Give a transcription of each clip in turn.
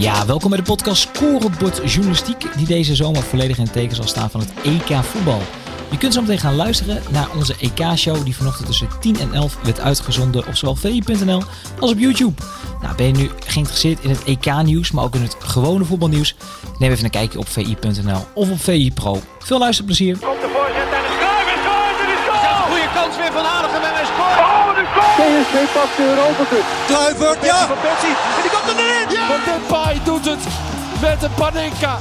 Ja, welkom bij de podcast Scorebord Journalistiek, die deze zomer volledig in het teken zal staan van het EK voetbal. Je kunt zo meteen gaan luisteren naar onze EK-show die vanochtend tussen 10 en 11 werd uitgezonden op zowel VI.nl als op YouTube. Nou, ben je nu geïnteresseerd in het EK-nieuws, maar ook in het gewone voetbalnieuws? Neem even een kijkje op VI.nl of op VI Pro. Veel luisterplezier. Komt de voorzet en is goal, dit is goal! Dat is een goede kans weer van Aardigem en hij scoort! Oh, de goal! PSV pakt de Europa Cup. Kluivert, ja! Van Persie, Van Depay doet het met de Panenka.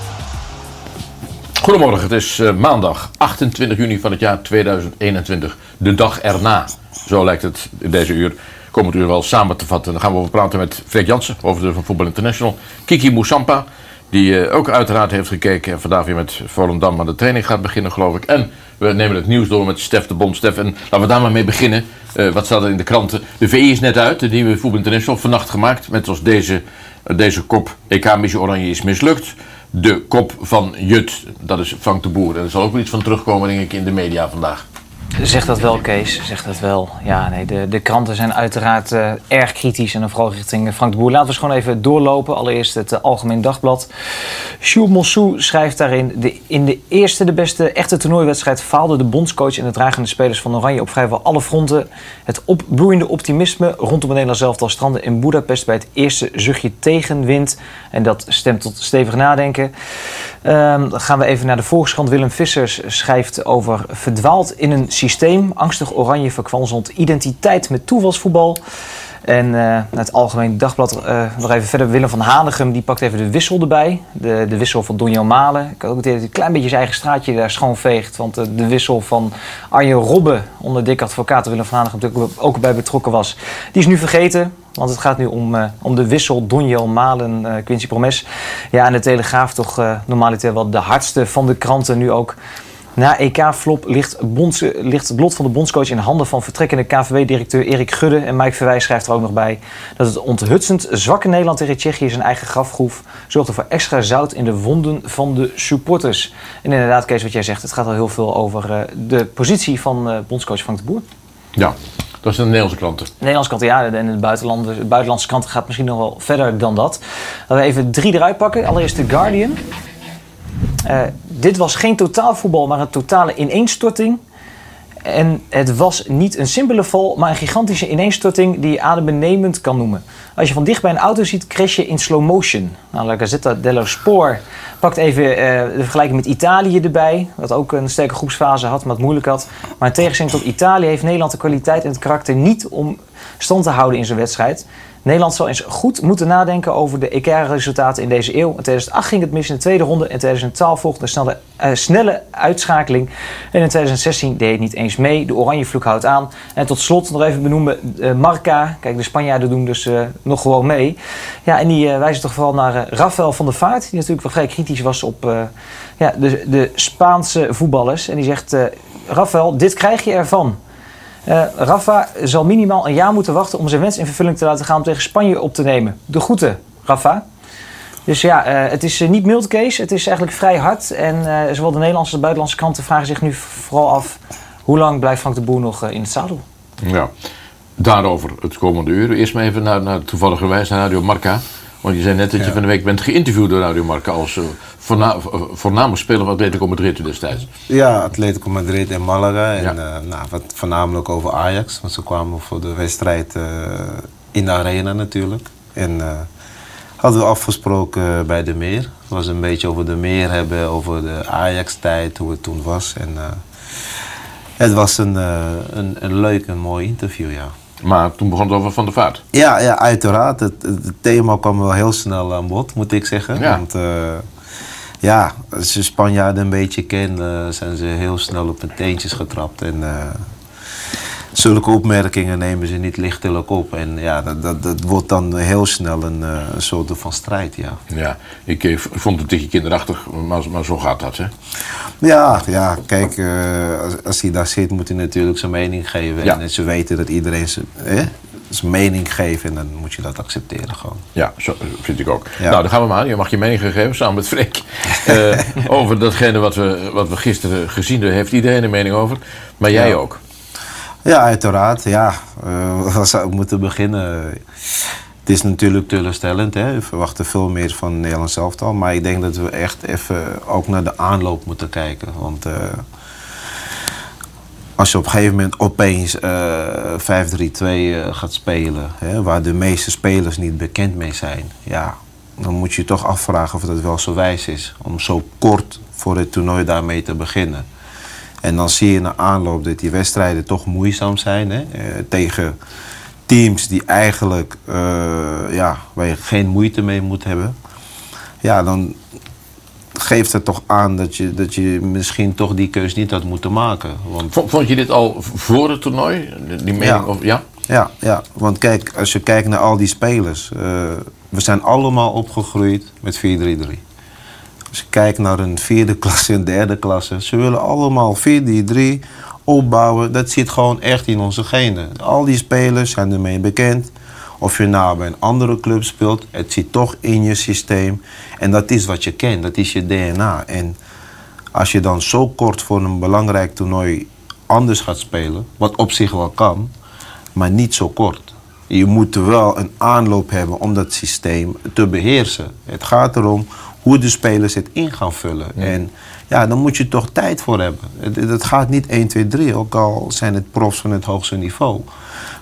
Goedemorgen, het is eh, maandag 28 juni van het jaar 2021. De dag erna, zo lijkt het in deze uur. Komen het uur wel samen te vatten. Dan gaan we over praten met Freek Jansen, hoofdredacteur van Voetbal International. Kiki Moussampa, die eh, ook uiteraard heeft gekeken. En vandaag weer met Volendam aan de training gaat beginnen, geloof ik. En we nemen het nieuws door met Stef de Bond. Stef, en laten we daar maar mee beginnen. Eh, wat staat er in de kranten? De VI is net uit, de nieuwe Voetbal International, vannacht gemaakt. Met als deze, deze kop, EK-missie Oranje is mislukt. De kop van Jut, dat is Frank de Boer. En er zal ook iets van terugkomen, denk ik, in de media vandaag. Zeg dat wel, Kees. Zeg dat wel. Ja, nee, de, de kranten zijn uiteraard eh, erg kritisch. En dan vooral richting Frank de Boer. Laten we eens gewoon even doorlopen. Allereerst het uh, Algemeen Dagblad. Jules Mossou schrijft daarin... De, in de eerste, de beste echte toernooiwedstrijd... faalde de bondscoach en de dragende spelers van Oranje... op vrijwel alle fronten. Het opbloeiende optimisme rondom het Nederlands elftal stranden in Boedapest... bij het eerste zuchtje tegenwind. En dat stemt tot stevig nadenken. Um, dan gaan we even naar de Volkskrant. Willem Vissers schrijft over verdwaald in een systeem. Angstig oranje verkwanseld identiteit met toevalsvoetbal. En uh, het Algemeen Dagblad, uh, nog even verder. Willem van Hanegem, die pakt even de wissel erbij. De, de wissel van Donjo Malen. Ik had ook het een klein beetje zijn eigen straatje daar schoonveegt. Want uh, de wissel van Arjen Robben, onder dik advocaat Willem van Hanegem natuurlijk ook bij betrokken was. Die is nu vergeten. Want het gaat nu om, om de wissel Donjel Malen, Quincy Promes. Ja, en de Telegraaf toch normaliter wel de hardste van de kranten nu ook. Na EK-flop ligt, bonds, ligt het lot van de bondscoach in handen van vertrekkende KVB-directeur Erik Gudde. En Mike Verwijs schrijft er ook nog bij dat het onthutsend zwakke Nederland tegen Tsjechië zijn eigen grafgroef zorgde voor extra zout in de wonden van de supporters. En inderdaad, Kees, wat jij zegt, het gaat al heel veel over de positie van bondscoach Frank de Boer. Ja, dat zijn de Nederlandse kranten. De Nederlandse kranten, ja. En de buitenlandse, de buitenlandse kranten gaat misschien nog wel verder dan dat. Laten we even drie eruit pakken. Allereerst The Guardian. Uh, dit was geen totaalvoetbal, maar een totale ineenstorting. En het was niet een simpele val, maar een gigantische ineenstorting die je adembenemend kan noemen. Als je van dichtbij een auto ziet, crash je in slow motion. Nou, La Gazzetta dello Sport pakt even uh, de vergelijking met Italië erbij. Wat ook een sterke groepsfase had, maar het moeilijk had. Maar in tegenstelling tot Italië heeft Nederland de kwaliteit en het karakter niet om stand te houden in zijn wedstrijd. Nederland zal eens goed moeten nadenken over de EK-resultaten in deze eeuw. In 2008 ging het mis in de tweede ronde. In 2012 volgde een snelle, uh, snelle uitschakeling. En in 2016 deed het niet eens mee. De oranje vloek houdt aan. En tot slot nog even benoemen uh, Marca. Kijk, de Spanjaarden doen dus uh, nog gewoon mee. Ja, en die wijzen toch vooral naar Rafael van der Vaart. Die natuurlijk wel vrij kritisch was op ja, de, de Spaanse voetballers. En die zegt, Rafael, dit krijg je ervan. Uh, Rafa zal minimaal een jaar moeten wachten om zijn wens in vervulling te laten gaan om tegen Spanje op te nemen. De groeten, Rafa. Dus ja, uh, het is uh, niet mild, Kees. Het is eigenlijk vrij hard. En zowel de Nederlandse als de buitenlandse kranten vragen zich nu vooral af... hoe lang blijft Frank de Boer nog in het zadel? Ja, daarover het komende uur. Eerst maar even naar, naar toevallige wijze naar Radio Marca. Want je zei net dat je ja. van de week bent geïnterviewd door Radio Marca als uh, voorna voornamelijk speler van Atletico Madrid destijds. Ja, Atletico Madrid en Malaga. En ja. uh, nou, wat voornamelijk over Ajax. Want ze kwamen voor de wedstrijd uh, in de arena natuurlijk. En hadden we afgesproken bij de Meer. Het was een beetje over de Meer hebben, over de Ajax-tijd, hoe het toen was. En het was een, een, een leuk en mooi interview, ja. Maar toen begon het over Van der Vaart. Ja, ja uiteraard. Het, het, thema kwam wel heel snel aan bod, moet ik zeggen. Ja. Want uh, ja, als je Spanjaarden een beetje kent, uh, zijn ze heel snel op hun teentjes getrapt. En uh, zulke opmerkingen nemen ze niet lichtelijk op. En ja, dat, dat, dat wordt dan heel snel een, een soort van strijd, ja. Ja, ik vond het tegen kinderachtig, maar, maar zo gaat dat, hè? Ja, ja kijk, uh, als, als, hij daar zit moet hij natuurlijk zijn mening geven. Ja. En ze weten dat iedereen zijn, eh, zijn mening geeft en dan moet je dat accepteren gewoon. Ja, zo vind ik ook. Ja. Nou, dan gaan we maar. Je mag je mening geven samen met Freek. uh, over datgene wat we, wat we gisteren gezien hebben, heeft iedereen een mening over. Maar jij ja. ook. Ja, uiteraard. Ja, uh, moeten beginnen? Het is natuurlijk teleurstellend. Hè? We verwachten veel meer van Nederland elftal. Maar ik denk dat we echt even ook naar de aanloop moeten kijken. Want uh, als je op een gegeven moment opeens uh, 5-3-2 uh, gaat spelen... Hè, waar de meeste spelers niet bekend mee zijn... Ja, dan moet je je toch afvragen of dat wel zo wijs is. Om zo kort voor het toernooi daarmee te beginnen. En dan zie je de aanloop dat die wedstrijden toch moeizaam zijn. Hè? Uh, tegen teams die eigenlijk uh, ja, waar je geen moeite mee moet hebben. Ja, dan geeft het toch aan dat je, dat je misschien toch die keus niet had moeten maken. Want... Vond, vond je dit al voor het toernooi? Die mening, ja. Of, ja? Ja, ja, want kijk, als je kijkt naar al die spelers. Uh, we zijn allemaal opgegroeid met 4-3-3. Als naar een vierde klasse en derde klasse. Ze willen allemaal 4-3-3 opbouwen. Dat zit gewoon echt in onze genen. Al die spelers zijn ermee bekend. Of je nou bij een andere club speelt, het zit toch in je systeem. En dat is wat je kent, dat is je DNA. En als je dan zo kort voor een belangrijk toernooi anders gaat spelen, wat op zich wel kan, maar niet zo kort. Je moet wel een aanloop hebben om dat systeem te beheersen. Het gaat erom hoe de spelers het in gaan vullen. Ja. En ja, dan moet je toch tijd voor hebben. Het, het, gaat niet 1, 2, 3, ook al zijn het profs van het hoogste niveau.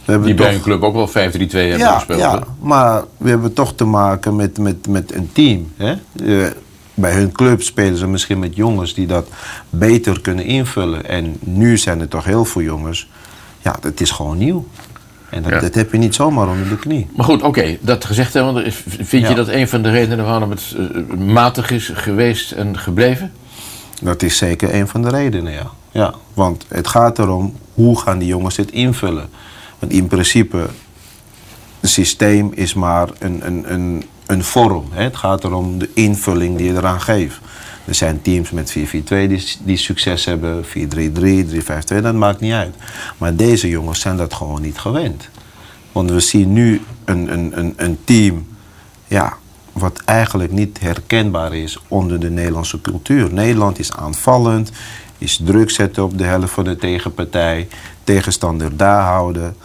We hebben Die toch... bij een club ook wel 5-3-2 hebben ja, gespeeld. Ja, maar we hebben toch te maken met, met, met een team. Hè? Uh, bij hun club spelen ze misschien met jongens die dat beter kunnen invullen. En nu zijn er toch heel veel jongens. Ja, het is gewoon nieuw. En dat, ja. dat, heb je niet zomaar onder de knie. Maar goed, oké, okay, dat gezegd hebben, vind je dat een van de redenen waarom het uh, matig is geweest en gebleven? Dat is zeker een van de redenen, ja. ja. Want het gaat erom, hoe gaan die jongens dit invullen? Want in principe, het systeem is maar een, een, een, een vorm. Hè? Het gaat erom de invulling die je eraan geeft. Er zijn teams met 4-4-2 die, die succes hebben, 4-3-3, 3-5-2, dat maakt niet uit. Maar deze jongens zijn dat gewoon niet gewend. Want we zien nu een, een, een, een team ja, wat eigenlijk niet herkenbaar is onder de Nederlandse cultuur. Nederland is aanvallend, is druk zetten op de helft van de tegenpartij, tegenstander daar houden.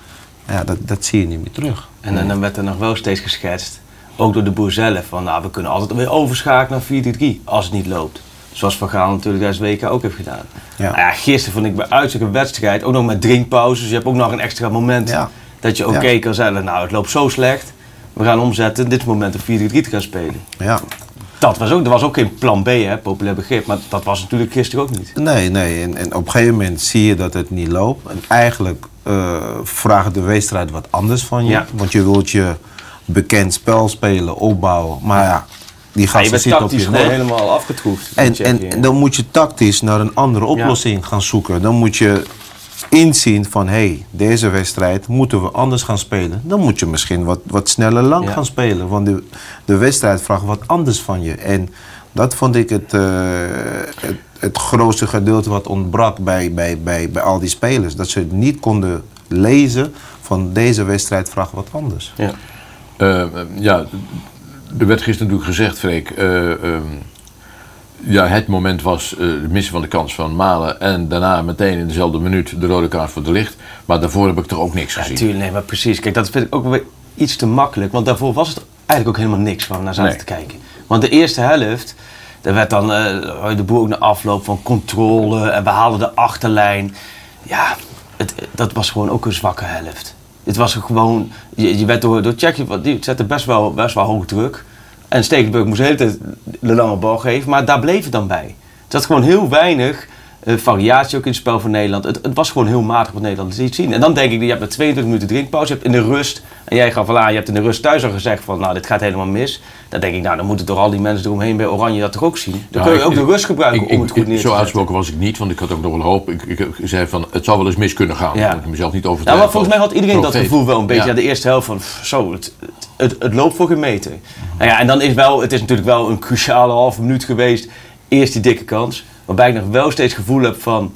Ja, dat, dat zie je niet meer terug. En, en dan werd er nog wel steeds geschetst ook door de boer zelf. Van nou, we kunnen altijd weer overschakelen naar 4-3 als het niet loopt. Zoals Van Gaal natuurlijk deze weken ook heeft gedaan. Ja. Nou ja, gisteren vond ik bij uitstek een wedstrijd, ook nog met drinkpauzes. Je hebt ook nog een extra moment ja. dat je oké okay kan zeggen, nou het loopt zo slecht. We gaan omzetten, dit moment op 4-3 te gaan spelen. Ja. Dat was ook, er was ook geen plan B, hè, populair begrip, maar dat was natuurlijk gisteren ook niet. Nee, nee. En, en op een gegeven moment zie je dat het niet loopt. En eigenlijk uh, vraagt de wedstrijd wat anders van je. Want je wilt je bekend spel spelen, opbouwen. Maar ja, die gasten ja, zitten op je gewoon helemaal afgetroefd. En, en dan moet je tactisch naar een andere oplossing ja. gaan zoeken. Dan moet je inzien van, hé, hey, deze wedstrijd moeten we anders gaan spelen. Dan moet je misschien wat, wat sneller lang ja. gaan spelen. Want de, de wedstrijd vraagt wat anders van je. En dat vond ik het, uh, het, het grootste gedeelte wat ontbrak bij, bij, bij, bij al die spelers. Dat ze het niet konden lezen van deze wedstrijd vraagt wat anders. Ja. Uh, ja, er werd gisteren natuurlijk gezegd, Freek. Uh, um, ja, het moment was uh, de missie van de kans van Malen. En daarna meteen in dezelfde minuut de rode kaart voor de licht. Maar daarvoor heb ik toch ook niks gezien. Ja, tuurlijk, nee, maar precies. Kijk, dat vind ik ook weer iets te makkelijk. Want daarvoor was het eigenlijk ook helemaal niks van naar zaten nee. te kijken. Want de eerste helft, daar werd dan uh, de boer ook naar afloop van controle. En we haalden de achterlijn. Ja, het, dat was gewoon ook een zwakke helft. Het was gewoon, je, je werd door, door Tsjechië, die zette best wel, best wel hoog druk. En Stekelenburg moest de hele tijd de lange bal geven, maar daar bleef het dan bij. Het had gewoon heel weinig uh, variatie ook in het spel van Nederland. Het, het was gewoon heel matig wat Nederland liet zien. En dan denk ik, je hebt na 22 minuten drinkpauze, je hebt in de rust, en jij gaf aan, je hebt in de rust thuis al gezegd van, nou dit gaat helemaal mis. Dan denk ik, nou dan moeten toch al die mensen eromheen bij Oranje dat toch ook zien. Dan ja, kun je ook ik, de rust gebruiken ik, om het goed neer te Zo uitsproken was ik niet, want ik had ook nog wel hoop. Ik, ik, ik zei van, het zou wel eens mis kunnen gaan. Ja. Ik mezelf niet over. Ja, maar volgens mij had iedereen dat gevoel wel een beetje. Ja. De eerste helft van, pff, zo, het, het, het, loopt voor geen meter. Nou ja, en dan is wel, het is natuurlijk wel een cruciale halve minuut geweest. Eerst die dikke kans. Waarbij ik nog wel steeds gevoel heb van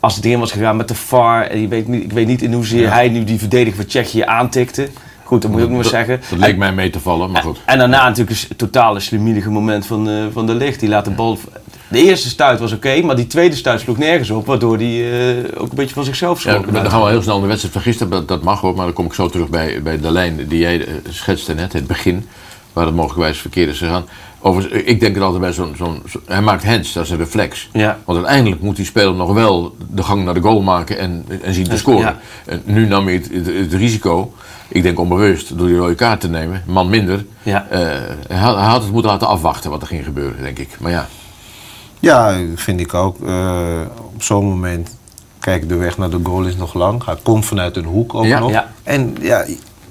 als het erin was gegaan met de VAR. En je weet niet, ik weet niet in hoezeer ja. hij nu die verdediger van Tsjechië aantikte. Goed, dat moet je ook nog maar zeggen. Dat leek mij mee te vallen, maar goed. En, en daarna natuurlijk een totale slimielige moment van, uh, van de licht. Die laat de bal De eerste stuit was oké, maar die tweede stuit sloeg nergens op, waardoor hij ook een beetje van zichzelf Ja, schrok. dan gaan we heel snel naar de wedstrijd van gisteren. Dat- Dat mag ook, maar dan kom ik zo terug bij, bij de lijn die jij eh, schetste net, het begin, waar het mogelijkwijs verkeerd is gegaan. Overigens, ik denk er altijd bij zo'n. zo'n zo- hij maakt hands, dat is een reflex. Ja. Want uiteindelijk moet die speler nog wel de gang naar de goal maken en, en zien te scoren. Ja. En nu nam hij het, het, het risico, ik denk onbewust, door die rode kaart te nemen, man minder. Ja. Eh, hij, had, hij had het moeten laten afwachten wat er ging gebeuren, denk ik. Maar ja, Ja, vind ik ook. Eh, op zo'n moment, kijk, de weg naar de goal is nog lang. Hij komt vanuit een hoek ook Ja. nog. Ja. En ja,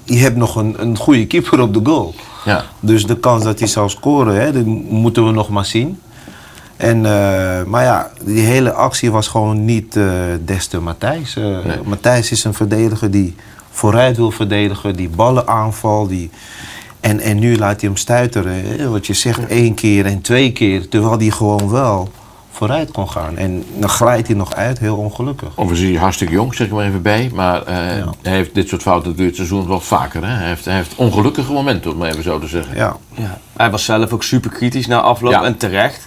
je hebt nog een, een goede keeper op de goal. Ja. Dus de kans dat hij zou scoren, hè, die moeten we nog maar zien. En, eh, maar ja, die hele actie was gewoon niet eh des te Matthijs. Eh, Matthijs is een verdediger die vooruit wil verdedigen, die ballen aanvalt. Die... En, en nu laat hij hem stuiteren. Hè, wat je zegt, één keer en twee keer. Terwijl hij gewoon wel vooruit kon gaan. En dan glijdt hij nog uit, heel ongelukkig. Overigens is hij hartstikke jong, zeg ik maar even bij. Maar eh, hij heeft dit soort fouten dit seizoen wel vaker. Hè? Hij, heeft, hij heeft ongelukkige momenten, om het maar even zo te zeggen. Ja. Ja. Hij was zelf ook super kritisch na afloop Ja. en terecht.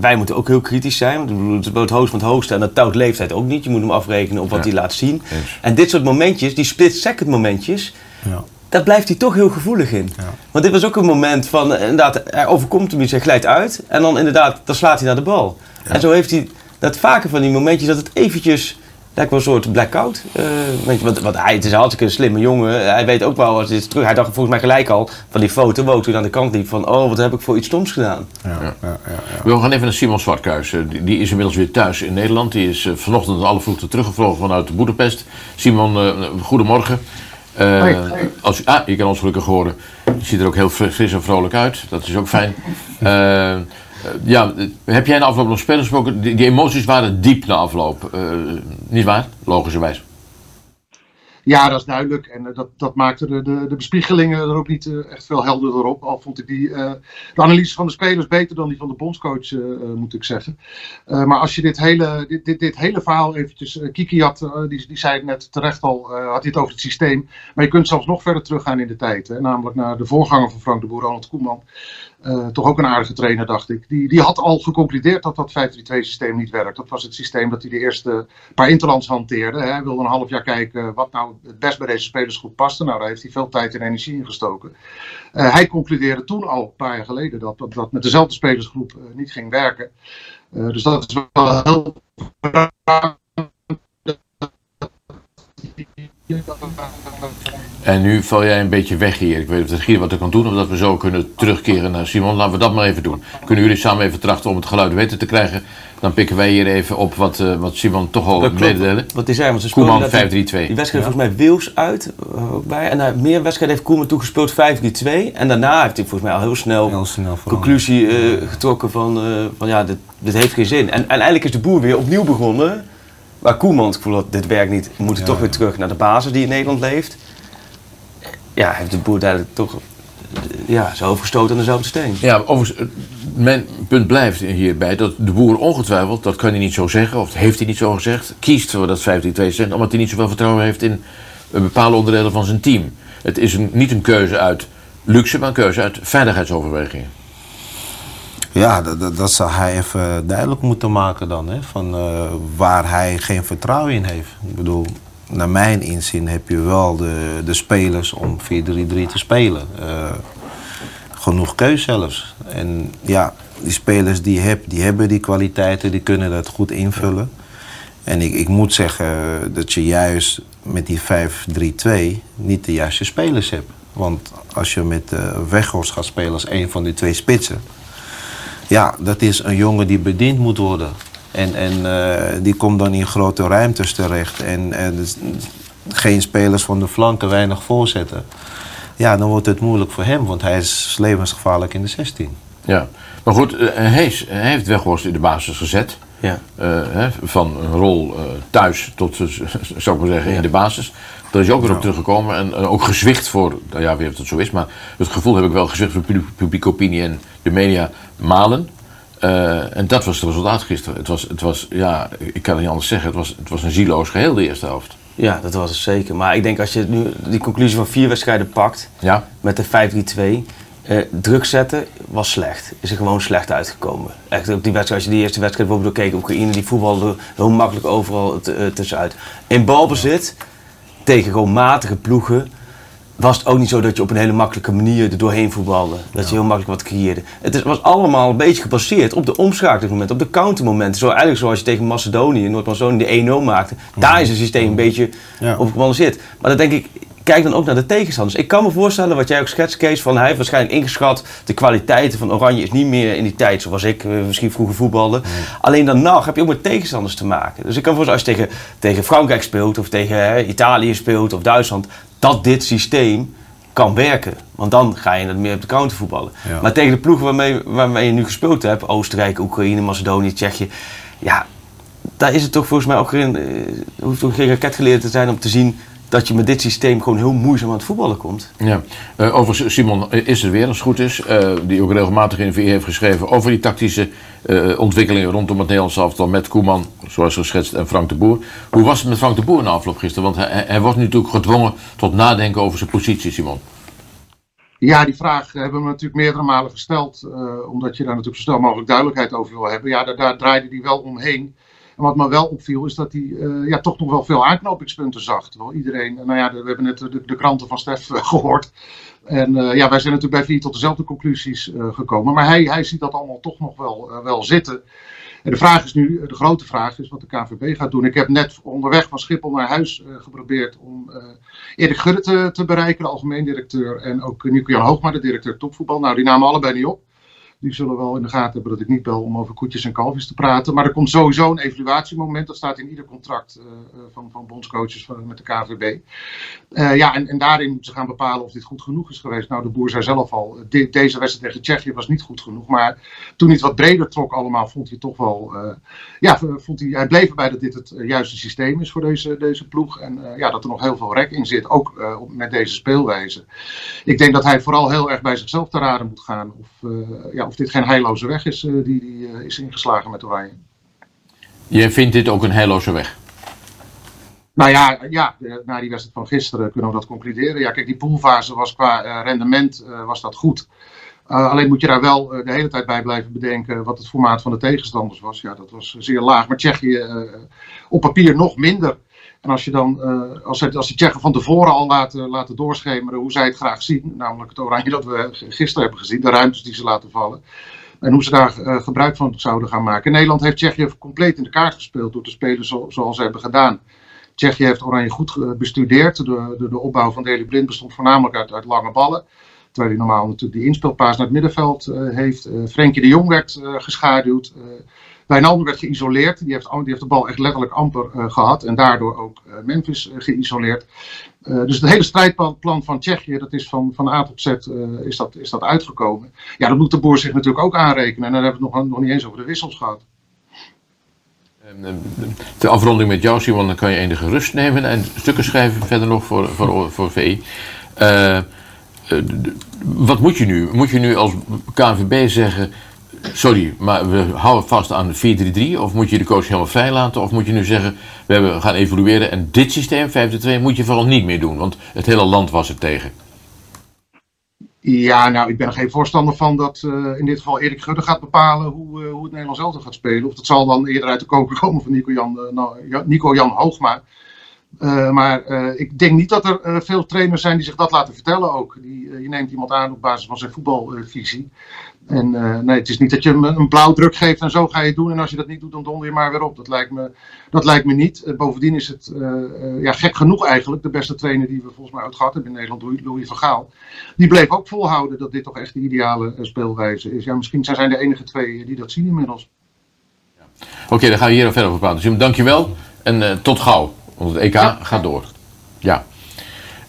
Wij moeten ook heel kritisch zijn. Het is wel het hoogst van het hoogste en dat touwt leeftijd ook niet. Je moet hem afrekenen op wat Ja. hij laat zien. En dit soort momentjes, die split-second momentjes, Ja. Daar blijft hij toch heel gevoelig in. Ja. Want dit was ook een moment van, eh, inderdaad, er overkomt hem iets, hij glijdt uit. En dan inderdaad, dan slaat hij naar de bal. En zo heeft hij dat vaker van die momentjes dat het eventjes... Lijkt wel een soort blackout. eh weet je, want, want hij het is een hartstikke slimme jongen. Hij weet ook wel, als hij is terug. Hij dacht volgens mij gelijk al van die foto, wow, toen hij aan de kant liep van... Oh, wat heb ik voor iets stoms gedaan. Ja, ja, ja, ja. We gaan even naar Simon Zwartkuis. Eh, Die, die is inmiddels weer thuis in Nederland. Die is vanochtend alle vroegte teruggevlogen vanuit Boedapest. Simon, eh, goedemorgen. Eh, als, ah, je kan ons gelukkig horen. Je ziet er ook heel fris, en vrolijk uit. Dat is ook fijn. Eh, ja, heb jij na afloop nog spelers gesproken? Die, die emoties waren diep na afloop. Eh, niet waar? Logischerwijs. Ja, dat is duidelijk. En eh, dat, dat maakte de, de, de bespiegelingen er ook niet eh, echt veel helderder op. Al vond ik die, eh, de analyse van de spelers beter dan die van de bondscoach, moet ik zeggen. Maar als je dit hele, dit, dit, dit hele verhaal eventjes... Kiki had, die, die zei net terecht al, had het over het systeem. Maar je kunt zelfs nog verder teruggaan in de tijd. Hè, namelijk naar de voorganger van Frank de Boer, Ronald Koeman. Eh, toch ook een aardige trainer, dacht ik. Die, die had al geconcludeerd dat dat 5-3-2 systeem niet werkt. Dat was het systeem dat hij de eerste paar interlands hanteerde. Hè. Hij wilde een half jaar kijken wat nou het best bij deze spelersgroep paste. Nou, daar heeft hij veel tijd en energie in gestoken. Eh, hij concludeerde toen al, een paar jaar geleden, dat dat, dat met dezelfde spelersgroep eh, niet ging werken. Dus dat is wel heel En nu val jij een beetje weg hier. Ik weet niet wat er kan doen, of dat we zo kunnen terugkeren naar Simon. Laten we dat maar even doen. Kunnen jullie samen even trachten om het geluid weten te krijgen? Dan pikken wij hier even op wat, eh, wat Simon toch al mededelen. Wat hij zei, want ze Koeman speelden dat die- 5-3-2. Die wedstrijd volgens mij Wils uit eh, ook bij. En na meer wedstrijden heeft Koeman toegespeeld 5-3-2. En daarna heeft hij volgens mij al heel snel Heel snel conclusie eh, getrokken van, eh, van ja, dit, dit heeft geen zin. En, en eigenlijk is de boer weer opnieuw begonnen. Waar Koeman het gevoel had, dit werkt niet. We moeten Ja, toch weer terug naar de basis die in Nederland leeft. Ja, heeft de boer duidelijk toch ja, hoofd gestoten aan dezelfde steen. Ja, overigens, eh, mijn punt blijft hierbij dat de boer ongetwijfeld, dat kan hij niet zo zeggen, of heeft hij niet zo gezegd, kiest voor dat 15-2 cent, omdat hij niet zoveel vertrouwen heeft in eh, bepaalde onderdelen van zijn team. Het is een, niet een keuze uit luxe, maar een keuze uit veiligheidsoverwegingen. Ja, dat, dat, zou hij even duidelijk moeten maken dan. Hè? Van, eh, waar hij geen vertrouwen in heeft. Ik bedoel, naar mijn inzien heb je wel de, de spelers om 4-3-3 te spelen. Eh, genoeg keus zelfs. En ja, die spelers die je hebt, die hebben die kwaliteiten, die kunnen dat goed invullen. En ik, ik moet zeggen dat je juist met die 5-3-2 niet de juiste spelers hebt. Want als je met uh, Weghorst gaat spelen als een van die twee spitsen... Ja, dat is een jongen die bediend moet worden. En, en uh, die komt dan in grote ruimtes terecht. En, en dus geen spelers van de flanken, weinig voorzetten. Ja, dan wordt het moeilijk voor hem, want hij is levensgevaarlijk in de 16. Ja, maar goed, uh, hij, is, hij heeft Weghorst in de basis gezet. Ja. Uh, hè, van een rol thuis tot, zou ik maar zeggen, ja. in de basis. Daar is hij ook weer op teruggekomen en uh, ook gezwicht voor, nou ja, wie of dat zo is, maar het gevoel heb ik wel gezwicht voor publieke opinie en de media malen. Uh, en dat was het resultaat gisteren. Het was, het was, ja, ik kan het niet anders zeggen, het was, het was een zieloos geheel de eerste helft. Ja, dat was het zeker. Maar ik denk als je nu die conclusie van vier wedstrijden pakt ja. met de 5-3-2, eh, druk zetten was slecht. Is er gewoon slecht uitgekomen. Echt op die wedstrijd, als je die eerste wedstrijd bijvoorbeeld keek, Oekraïne die voetbalde heel makkelijk overal eh, tussenuit. In balbezit, tegen gewoon matige ploegen, was het ook niet zo dat je op een hele makkelijke manier er doorheen voetbalde. Dat je heel makkelijk wat creëerde. Het was allemaal een beetje gebaseerd op de omschakelingsmomenten, op de countermomenten. Zo, eigenlijk zoals je tegen Macedonië, Noord-Macedonië de 1-0 maakte. Daar is het systeem een beetje Ja. op gebalanceerd. Maar dan denk ik, kijk dan ook naar de tegenstanders. Ik kan me voorstellen, wat jij ook schetst, Kees, van hij heeft waarschijnlijk ingeschat... de kwaliteiten van Oranje is niet meer in die tijd zoals ik eh, misschien vroeger voetbalde. Alleen dan nog heb je ook met tegenstanders te maken. Dus ik kan me voorstellen, als je tegen, tegen Frankrijk speelt... of tegen hè, Italië speelt of Duitsland... dat dit systeem kan werken. Want dan ga je het meer op de counter voetballen. Ja. Maar tegen de ploegen waarmee, waarmee je nu gespeeld hebt... Oostenrijk, Oekraïne, Macedonië, Tsjechië... ja, daar is het toch volgens mij ook geen, eh, hoeft toch geen raketgeleerd te zijn om te zien dat je met dit systeem gewoon heel moeizaam aan het voetballen komt. Ja. Eh, overigens, Simon eh, is er weer, als het goed is. eh, die ook regelmatig in de VI heeft geschreven over die tactische eh, ontwikkelingen rondom het Nederlands elftal met Koeman, zoals geschetst, en Frank de Boer. Hoe was het met Frank de Boer na afloop gisteren? Want hij, hij- wordt nu natuurlijk gedwongen tot nadenken over zijn positie, Simon. Ja, die vraag hebben we natuurlijk meerdere malen gesteld. eh, omdat je daar natuurlijk zo snel mogelijk duidelijkheid over wil hebben. Ja, daar, daar draaide hij wel omheen. Wat me wel opviel is dat hij eh, ja, toch nog wel veel aanknopingspunten zag. Terwijl iedereen, nou ja, we hebben net de, kranten van Stef eh, gehoord. En eh, ja, wij zijn natuurlijk bij VI tot dezelfde conclusies eh, gekomen. Maar hij, hij ziet dat allemaal toch nog wel, eh, wel zitten. En de vraag is nu, de grote vraag is wat de KNVB gaat doen. Ik heb net onderweg van Schiphol naar huis eh, geprobeerd om eh, Erik Gudde te, te bereiken, de algemeen directeur. En ook Nico-Jan Hoogma, de directeur topvoetbal. Nou, die namen allebei niet op. Die zullen wel in de gaten hebben dat ik niet bel om over koetjes en kalfjes te praten. Maar er komt sowieso een evaluatiemoment. Dat staat in ieder contract eh, eh, van, van bondscoaches van, met de KVB. Eh, ja, en, en daarin moeten ze gaan bepalen of dit goed genoeg is geweest. Nou, de boer zei zelf al, de- deze wedstrijd tegen Tsjechië was niet goed genoeg. Maar toen hij het wat breder trok allemaal, vond hij toch wel... ja, vond hij, hij bleef erbij dat dit het juiste systeem is voor deze, deze ploeg. En ja, dat er nog heel veel rek in zit, ook met deze speelwijze. Ik denk dat hij vooral heel erg bij zichzelf te raden moet gaan. Of, ja, of dit geen heilloze weg is eh, die, die eh, is ingeslagen met Oranje. Jij vindt dit ook een heilloze weg? Nou ja, ja eh, na die wedstrijd van gisteren kunnen we dat concluderen. Ja, kijk, die poolfase was qua rendement was dat goed. Uh, alleen moet je daar wel uh, de hele tijd bij blijven bedenken wat het formaat van de tegenstanders was. Ja, dat was zeer laag. Maar Tsjechië uh, op papier nog minder. En als je dan, uh, als, het, als die Tsjechen van tevoren al laten, laten doorschemeren hoe zij het graag zien, namelijk het oranje dat we gisteren hebben gezien, de ruimtes die ze laten vallen, en hoe ze daar uh, gebruik van zouden gaan maken. Nederland heeft Tsjechië compleet in de kaart gespeeld door te spelen zo, zoals ze hebben gedaan. Tsjechië heeft Oranje goed bestudeerd. De, de, de opbouw van Deli Blind bestond voornamelijk uit, uit lange ballen. Terwijl hij normaal natuurlijk die inspeelpaas naar het middenveld heeft. Uh, Frenkie de Jong werd geschaduwd. Uh, Wijnaldum werd geïsoleerd. Die heeft, die heeft de bal echt letterlijk amper gehad. En daardoor ook Memphis geïsoleerd. dus het hele strijdplan van Tsjechië, dat is van, van A tot Z is, dat, is dat uitgekomen. Ja, dat moet de boer zich natuurlijk ook aanrekenen. En dan hebben we het nog, nog niet eens over de wissels gehad. De afronding met jou, Simon, dan kan je enige rust nemen en stukken schrijven verder nog voor, voor, voor. Uh, uh, wat moet je nu? Moet je nu als KNVB zeggen, sorry, maar we houden vast aan 4-3-3? Of moet je de coach helemaal vrij laten? Of moet je nu zeggen, we hebben, gaan evolueren en dit systeem, 5-2, moet je vooral niet meer doen? Want het hele land was er tegen. Ja, nou, ik ben er geen voorstander van dat uh, in dit geval Erik Gudde gaat bepalen hoe, uh, hoe het Nederlands elftal gaat spelen. Of dat zal dan eerder uit de koker komen van Nico-Jan uh, nou, Nico -Jan Hoogma. maar ik denk niet dat er veel trainers zijn die zich dat laten vertellen ook. Die, je neemt iemand aan op basis van zijn voetbalvisie. En nee, het is niet dat je hem een blauwdruk geeft en zo ga je het doen. En als je dat niet doet, dan donder je maar weer op. Dat lijkt me, dat lijkt me niet. bovendien is het ja, gek genoeg eigenlijk. De beste trainer die we volgens mij ooit gehad hebben in Nederland, Louis van Gaal. Die bleef ook volhouden dat dit toch echt de ideale speelwijze is. Ja, misschien zijn zij de enige twee die dat zien inmiddels. Ja. Oké, okay, dan gaan we hier verder over praten. Jim, dankjewel en tot gauw. Want het EK ja. gaat door. Ja.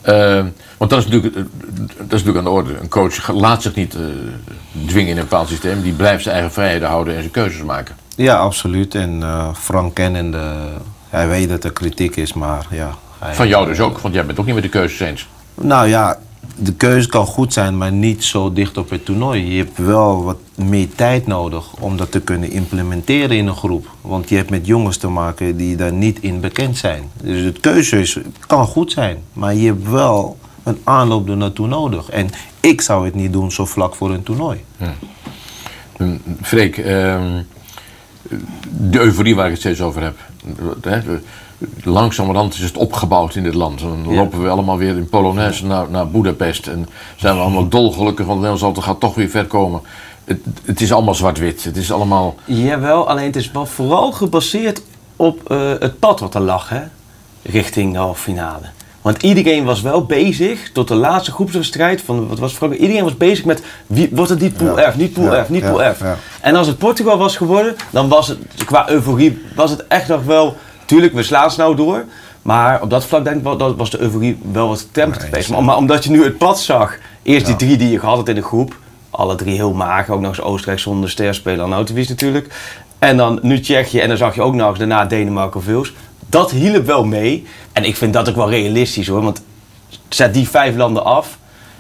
Uh, want dat is, natuurlijk, dat is natuurlijk aan de orde. Een coach laat zich niet uh, dwingen in een bepaald systeem. Die blijft zijn eigen vrijheden houden en zijn keuzes maken. Ja, absoluut. En uh, Frank kennende, hij weet dat er kritiek is, maar ja... Hij, Van jou dus ook, want jij bent ook niet met de keuzes eens. Nou ja, de keuze kan goed zijn, maar niet zo dicht op het toernooi. Je hebt wel wat meer tijd nodig om dat te kunnen implementeren in een groep. Want je hebt met jongens te maken die daar niet in bekend zijn. Dus de keuze is, kan goed zijn, maar je hebt wel een aanloop er naartoe nodig. En ik zou het niet doen zo vlak voor een toernooi. Hm, Freek, ehm, de euforie waar ik het steeds over heb. Langzamerhand is het opgebouwd in dit land. Dan Ja. lopen we allemaal weer in Polonaise naar, naar Boedapest. En zijn we allemaal dolgelukkig, want Nederlands elftal gaat toch weer ver komen. Het, het is allemaal zwart-wit. Het is allemaal... Jawel, alleen het is wel vooral gebaseerd op eh, het pad wat er lag, hè? Richting de halve finale. Want iedereen was wel bezig, tot de laatste groepswedstrijd van, wat was Frankrijk, iedereen was bezig met, wie, wordt het niet pool Ja. F, niet pool Ja, F, niet ja, pool F. ja. En als het Portugal was geworden, dan was het, qua euforie, was het echt nog wel, tuurlijk, we slaan snel door. Maar op dat vlak denk ik wel, dat was de euforie wel wat getemperd geweest. Maar, maar omdat je nu het pad zag, eerst die drie die je gehad had in de groep, alle drie heel mager, ook nog eens Oostenrijk zonder sterspeler en Autowies natuurlijk. En dan nu Tsjechië en dan zag je ook nog eens daarna Denemarken of Wales. Dat hielp wel mee. En ik vind dat ook wel realistisch hoor, want zet die vijf landen af.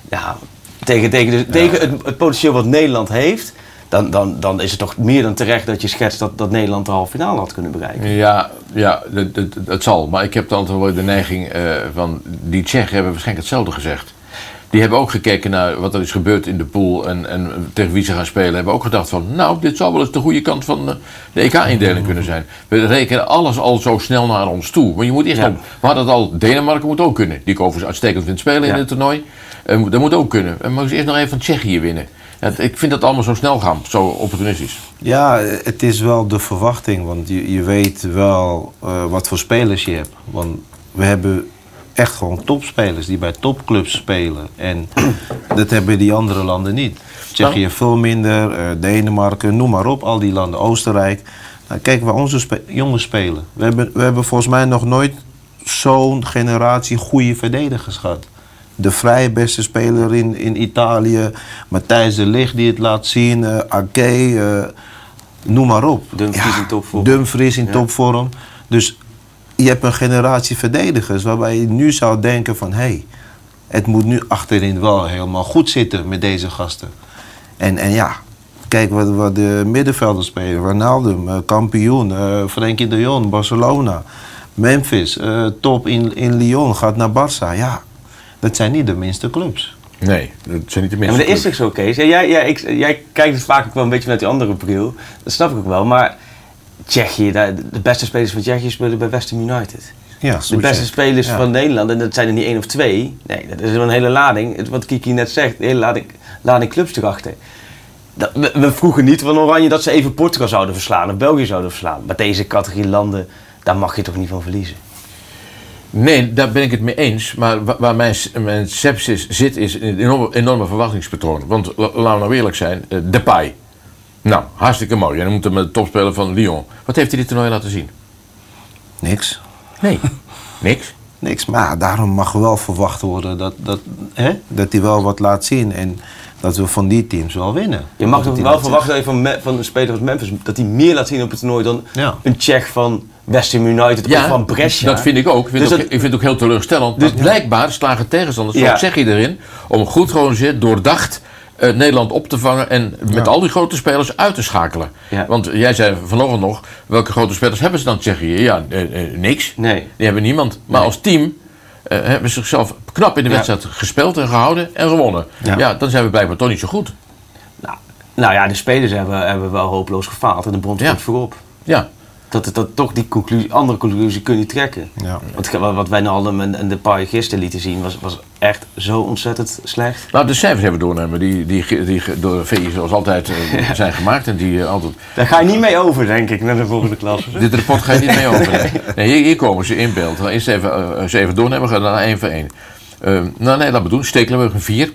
Ja, tegen, tegen, de, tegen het, het potentieel wat Nederland heeft, dan, dan, dan is het toch meer dan terecht dat je schetst dat, dat Nederland de halve finale had kunnen bereiken. Ja, ja het, het zal. Maar ik heb dan altijd wel de neiging eh, van... Die Tsjechen hebben waarschijnlijk hetzelfde gezegd. Die hebben ook gekeken naar wat er is gebeurd in de pool en, en tegen wie ze gaan spelen. Hebben ook gedacht van, nou, dit zou wel eens de goede kant van eh, de EK-indeling kunnen zijn. We rekenen alles al zo snel naar ons toe. Maar je moet eerst Ja. we hadden het al, Denemarken moet ook kunnen. Die ik overigens uitstekend vind spelen Ja. in het toernooi. Moet- dat moet ook kunnen. En maar ze eerst nog even van Tsjechië winnen. Ja, ik vind dat allemaal zo snel gaan, zo opportunistisch. Ja, het is wel de verwachting, want je, je weet wel eh, wat voor spelers je hebt. Want we hebben echt gewoon topspelers die bij topclubs spelen. En dat hebben die andere landen niet. Tsjechië veel minder, eh, Denemarken, noem maar op, al die landen, Oostenrijk. Nou, kijk waar onze spe- jongens spelen. We hebben, we hebben volgens mij nog nooit zo'n generatie goede verdedigers gehad. De vrij beste speler in, in Italië, Matthijs de Ligt die het laat zien, eh Ake, eh, noem maar op. Dumfries in topvorm. Dumfries in Ja. topvorm. Dus je hebt een generatie verdedigers waarbij je nu zou denken van... hé, hey, het moet nu achterin wel helemaal goed zitten met deze gasten. En, en ja, kijk wat, wat de middenvelders spelen. Ronaldo, eh, kampioen, eh Frenkie de Jong, Barcelona. Memphis, top in, in Lyon, gaat naar Barça. Ja, dat zijn niet de minste clubs. Nee, dat zijn niet de Ja, minste. maar dat is toch zo, Kees? Ja, jij, jij, ik, jij kijkt het vaak ook wel een beetje vanuit die andere bril. Dat snap ik ook wel. Maar Tsjechië, de beste spelers van Tsjechië spelen bij West Ham United. Ja, De beste spelers Ja. van Nederland, en dat zijn er niet één of twee. Nee, dat is wel een hele lading. Het- Wat Kiki net zegt, een hele lading, lading clubs erachter. Dat, we, we vroegen niet van Oranje dat ze even Portugal zouden verslaan of België zouden verslaan. Maar deze categorie landen, daar mag je toch niet van verliezen. Nee, daar ben ik het mee eens. Maar wa- waar mijn, mijn sepsis zit, is in een enorme, enorme verwachtingspatroon. Want la- laten we nou eerlijk zijn, eh, Depay. Nou, hartstikke mooi. En dan moet hem met de topspeler van Lyon. Wat heeft hij dit toernooi laten zien? Niks. Nee, niks. Niks, maar daarom mag wel verwacht worden dat, dat, hè, dat hij wel wat laat zien. En dat we van die teams wel winnen. Je mag toch wel verwachten van, Me- van een speler als Memphis, dat hij meer laat zien op het toernooi dan Ja. een Tsjech van West Ham United of van Brescia. dat vind ik ook. Ik vind, Dus ook, dat- ik vind het ook heel teleurstellend. Dus- blijkbaar slagen tegenstanders, Ja. zeg je erin, om goed georganiseerd, doordacht eh, Nederland op te vangen en met al die grote spelers uit te schakelen. Ja. Want jij zei vanochtend nog, welke grote spelers hebben ze dan Tsjechië? Ja, eh, eh, niks. Nee. Die hebben niemand. Maar Nee. als team eh, hebben ze zichzelf knap in de Ja. wedstrijd gespeeld en gehouden en gewonnen. Ja. Ja. dan zijn we blijkbaar toch niet zo goed. Nou, nou ja, de spelers hebben, hebben wel hopeloos gefaald en de bond komt voorop. Ja, Dat, het- dat toch die conclusie, andere conclusie kun je trekken. Ja. Want wat wij Nalem en, en de Pai gisteren lieten zien was, was echt zo ontzettend slecht. nou de cijfers hebben doornemen die, die, die, door de VI zoals altijd eh, zijn gemaakt. En die eh, altijd Daar ga je niet mee over, denk ik, naar de volgende klas. Dit rapport ga je niet mee over. Nee, hier, hier komen ze in beeld. We eerst even, eh, ze even doornemen, we gaan daarna één voor één. Ehm, nou nee, laten we doen. Stekelenburg een 4.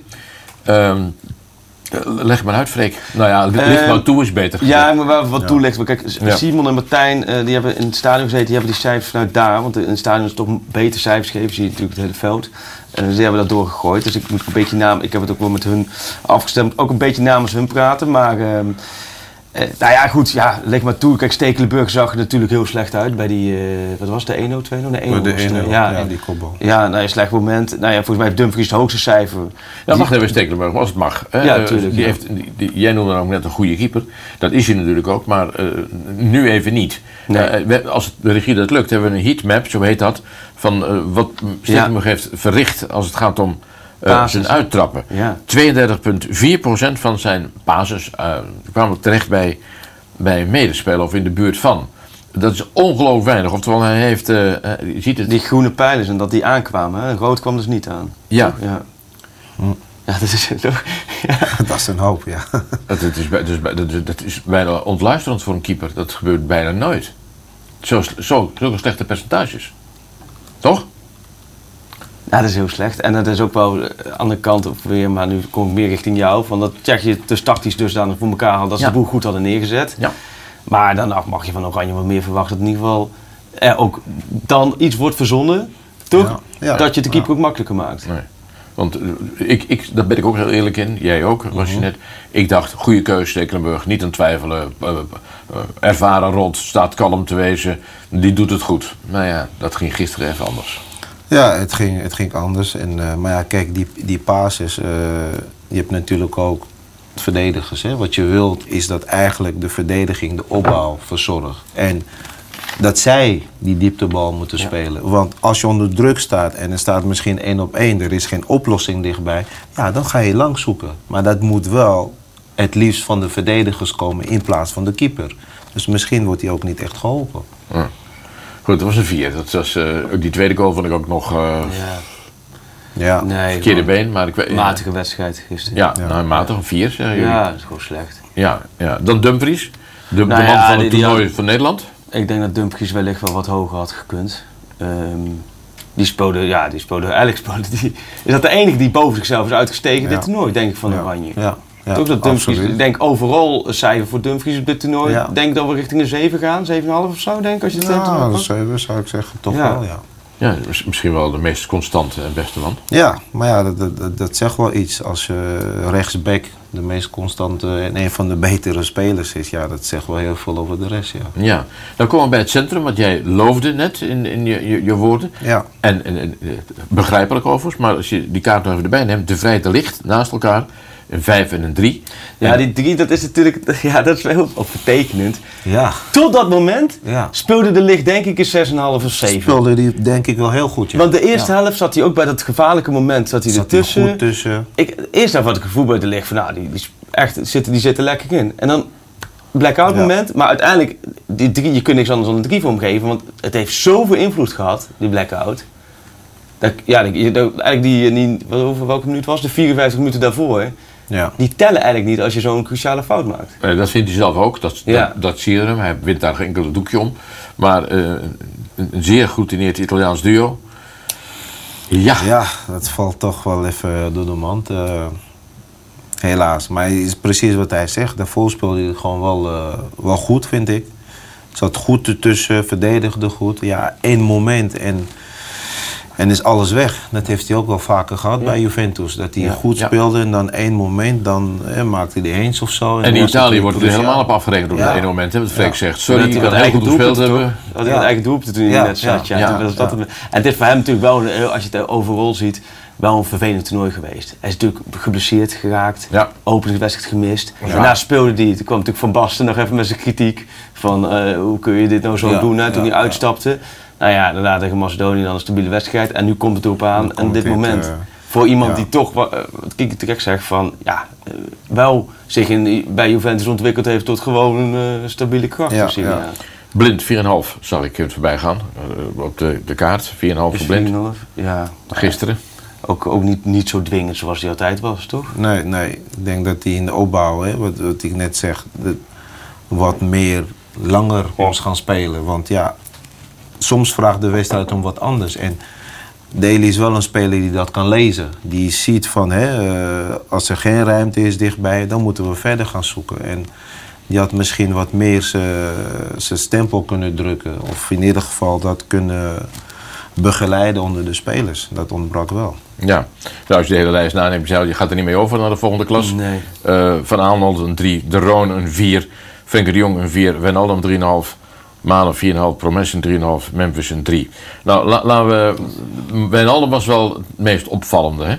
Ehm, eh, leg maar uit, Freek. Nou ja, licht Ehm, maar toe is beter. Ja, maar wel wat toelichten. Maar Kijk, Ja. Simon en Martijn, eh, die hebben in het stadion gezeten, die hebben die cijfers vanuit daar. Want in het stadion is toch beter cijfers geven, zie je natuurlijk het hele veld. En dus die hebben dat doorgegooid. Dus ik moet een beetje naam, ik heb het ook wel met hun afgestemd, ook een beetje namens hun praten. Maar eh, nou ja, goed, ja, leg maar toe. Kijk, Stekelenburg zag er natuurlijk heel slecht uit bij die, eh, wat was het, de 1-0, 2-0? Nee, 1-0 De was het, ene, eh, ja, en- die kopbal. Ja, nou ja, slecht moment. Nou ja, volgens mij heeft Dumfries het hoogste cijfer. Ja, wacht even, Stekelenburg, als het mag. hè. Ja, Eh, tuurlijk, die ja. heeft, die, die- jij noemde dan ook net een goede keeper. Dat is hij natuurlijk ook, maar nu even niet. Nee. We- als de regie dat lukt, hebben we een heatmap, zo heet dat, van wat Stekelenburg heeft verricht als het gaat om eh, Basis. zijn uittrappen. Ja. 32,4% van zijn basis eh, kwamen terecht bij, bij een medespeler of in de buurt van. Dat is ongelooflijk weinig. Oftewel, hij heeft, je ziet het, Die groene pijlers en dat die aankwamen. Hè? Rood kwam dus niet aan. ja, Ja, ja dat is toch... Ja. Dat is een hoop, ja. dat, is, dus bij- dat, is- dat is bijna ontluisterend voor een keeper. Dat gebeurt bijna nooit. Zo, zo, zulke slechte percentages. Toch? Ja, dat is heel slecht. En dat is ook wel eh, aan de andere kant ook weer, maar nu kom ik meer richting jou. Van dat Tsjechië dus tactisch dusdanig voor elkaar had dat ze Ja. de boel goed hadden neergezet. Ja. Maar dan mag je van Oranje wat meer verwachten. In ieder geval er ook dan iets wordt verzonnen. Toch? Ja. Dat je de keeper ook makkelijker maakt. Nee. Want eh, ik, ik, daar ben ik ook heel eerlijk in. Jij ook, was je net. Ik dacht, goede keuze Stekelenburg. Niet aan twijfelen. Eh, eh, eh, ervaren rot, staat kalm te wezen. Die doet het goed. Maar ja, dat ging gisteren even anders. Ja, het ging, het ging anders. En, eh, maar ja, kijk, die, die pases, eh, je hebt natuurlijk ook verdedigers. Hè? Wat je wilt is dat eigenlijk de verdediging de opbouw verzorgt. En dat zij die dieptebal moeten spelen. Want als je onder druk staat en er staat misschien één op één, er is geen oplossing dichtbij, ja, dan ga je lang zoeken. Maar dat moet wel het liefst van de verdedigers komen in plaats van de keeper. Dus misschien wordt hij ook niet echt geholpen. Goed, dat was een vier. Dat was, eh, ook die tweede goal vond ik ook nog eh Ja. Ja, Nee, verkeerde gewoon been. Maar ik weet, Matige wedstrijd gisteren. Ja, nou, matig, een vier jullie. Ja, Ja. dat is gewoon slecht. Ja, Dan Dumfries. De, Nou de man ja, van het die toernooi had- van Nederland. Ik denk dat Dumfries wellicht wel wat hoger had gekund. Ehm, die speelde, ja, die speelde, eigenlijk speelde die, is dat de enige die boven zichzelf is uitgestegen in Ja. dit toernooi, denk ik, van Ja. Oranje. Ja, ja, Toch dat Dumfries, ik denk overal een cijfer voor Dumfries op dit toernooi. Ja. Denk dat we richting een 7 gaan, 7,5 of zo, denk ik, als je het Ja, toernooi dat pakt. zou, zou ik zeggen, toch Ja. wel, ja. Ja, mis- misschien wel de meest constante en beste man. Ja, maar ja, dat, dat, dat, zegt wel iets. Als je rechtsback de meest constante en een van de betere spelers is, ja, dat zegt wel heel veel over de rest, ja. Ja, dan komen we bij het centrum, wat jij loofde net in, in je, je, je woorden. Ja, En, en, en, eh, begrijpelijk overigens, maar als je die kaart nog even erbij neemt, de vrij te licht naast elkaar, een 5 en een 3. Ja, die drie, dat is natuurlijk, ja, dat is wel ook vertekenend. ja, Tot dat moment ja. speelde de licht denk ik een 6,5 of 7. Speelde die denk ik wel heel goed, ja. Want de eerste Ja. helft zat hij ook bij dat gevaarlijke moment, zat hij Zat hij ertussen. goed tussen. Ik, eerst had ik het gevoel bij de licht van, nou, die, die, echt, zitten, die zitten lekker in. En dan blackout moment, maar uiteindelijk, die drie, je kunt niks anders dan een drie voor hem geven, want het heeft zoveel invloed gehad, die blackout. Dat, ja, dat- dat- eigenlijk die, die, over welke minuut was het? de 54 minuten daarvoor, Ja. die tellen eigenlijk niet als je zo'n cruciale fout maakt. Dat vindt hij zelf ook, dat, Ja. dat, dat zie je hem. Hij wint daar geen enkel doekje om. Maar eh, een, een zeer geroutineerd Italiaans duo. Ja, Ja, dat valt toch wel even door de mand. eh, helaas. Maar het is precies wat hij zegt. Daarvoor speelde hij het gewoon wel, eh, wel goed, vind ik. Het zat goed ertussen, verdedigde goed. Ja, één moment en, en is alles weg. Dat heeft hij ook wel vaker gehad bij Juventus. Dat hij Ja, goed speelde en dan één moment, dan eh, maakte hij eens of zo. en in Italië wordt er helemaal op afgerekend op het ene moment. Hè, wat Freek zegt. Sorry, Dat ik hij had dat heel goed gespeeld hebben. Dat hij eigen doelpunt toen hij net zat. Ja, dat En het is voor hem natuurlijk wel, een- als je het overal ziet, wel een vervelend toernooi geweest. Hij is natuurlijk geblesseerd geraakt, Ja. openingswedstrijd gemist. Ja. Daarna speelde hij, toen kwam natuurlijk Van Basten nog even met zijn kritiek van eh, hoe kun je dit nou zo Ja, doen hè, toen hij uitstapte. Nou ja, daarna tegen Macedonië dan een stabiele wedstrijd en nu komt het erop aan. En dit dit, moment, eh, voor iemand ja. die toch, eh, wat Kiki terecht zegt, van ja, eh, wel zich in, bij Juventus ontwikkeld heeft tot gewoon een stabiele kracht. Ja, ja. Blind 4,5 zag ik even voorbij gaan. op de, de kaart. 4,5 Dus voor Blind. 4,5, Ja, Gisteren. Ook, ook niet, niet zo dwingend zoals hij altijd was, toch? Nee, nee. Ik denk dat hij in de opbouw, hè, wat, wat ik net zeg, de- wat meer langer moest gaan spelen. Want ja, soms vraagt de wedstrijd om wat anders. En Daly is wel een speler die dat kan lezen. Die ziet van, hè, eh, als er geen ruimte is dichtbij, dan moeten we verder gaan zoeken. En die had misschien wat meer zijn stempel kunnen drukken. Of in ieder geval dat kunnen begeleiden onder de spelers. Dat ontbrak wel. Ja. Nou, als je de hele lijst naneemt, je gaat er niet mee over naar de volgende klas. Nee. Eh, Van Aanholt een 3, De Roon een 4, Frenkie de Jong een 4, Wijnaldum 3,5, Malen 4,5, Promes een 3,5, Memphis een 3. Nou, la- laten we... Wijnaldum was wel het meest opvallende, hè?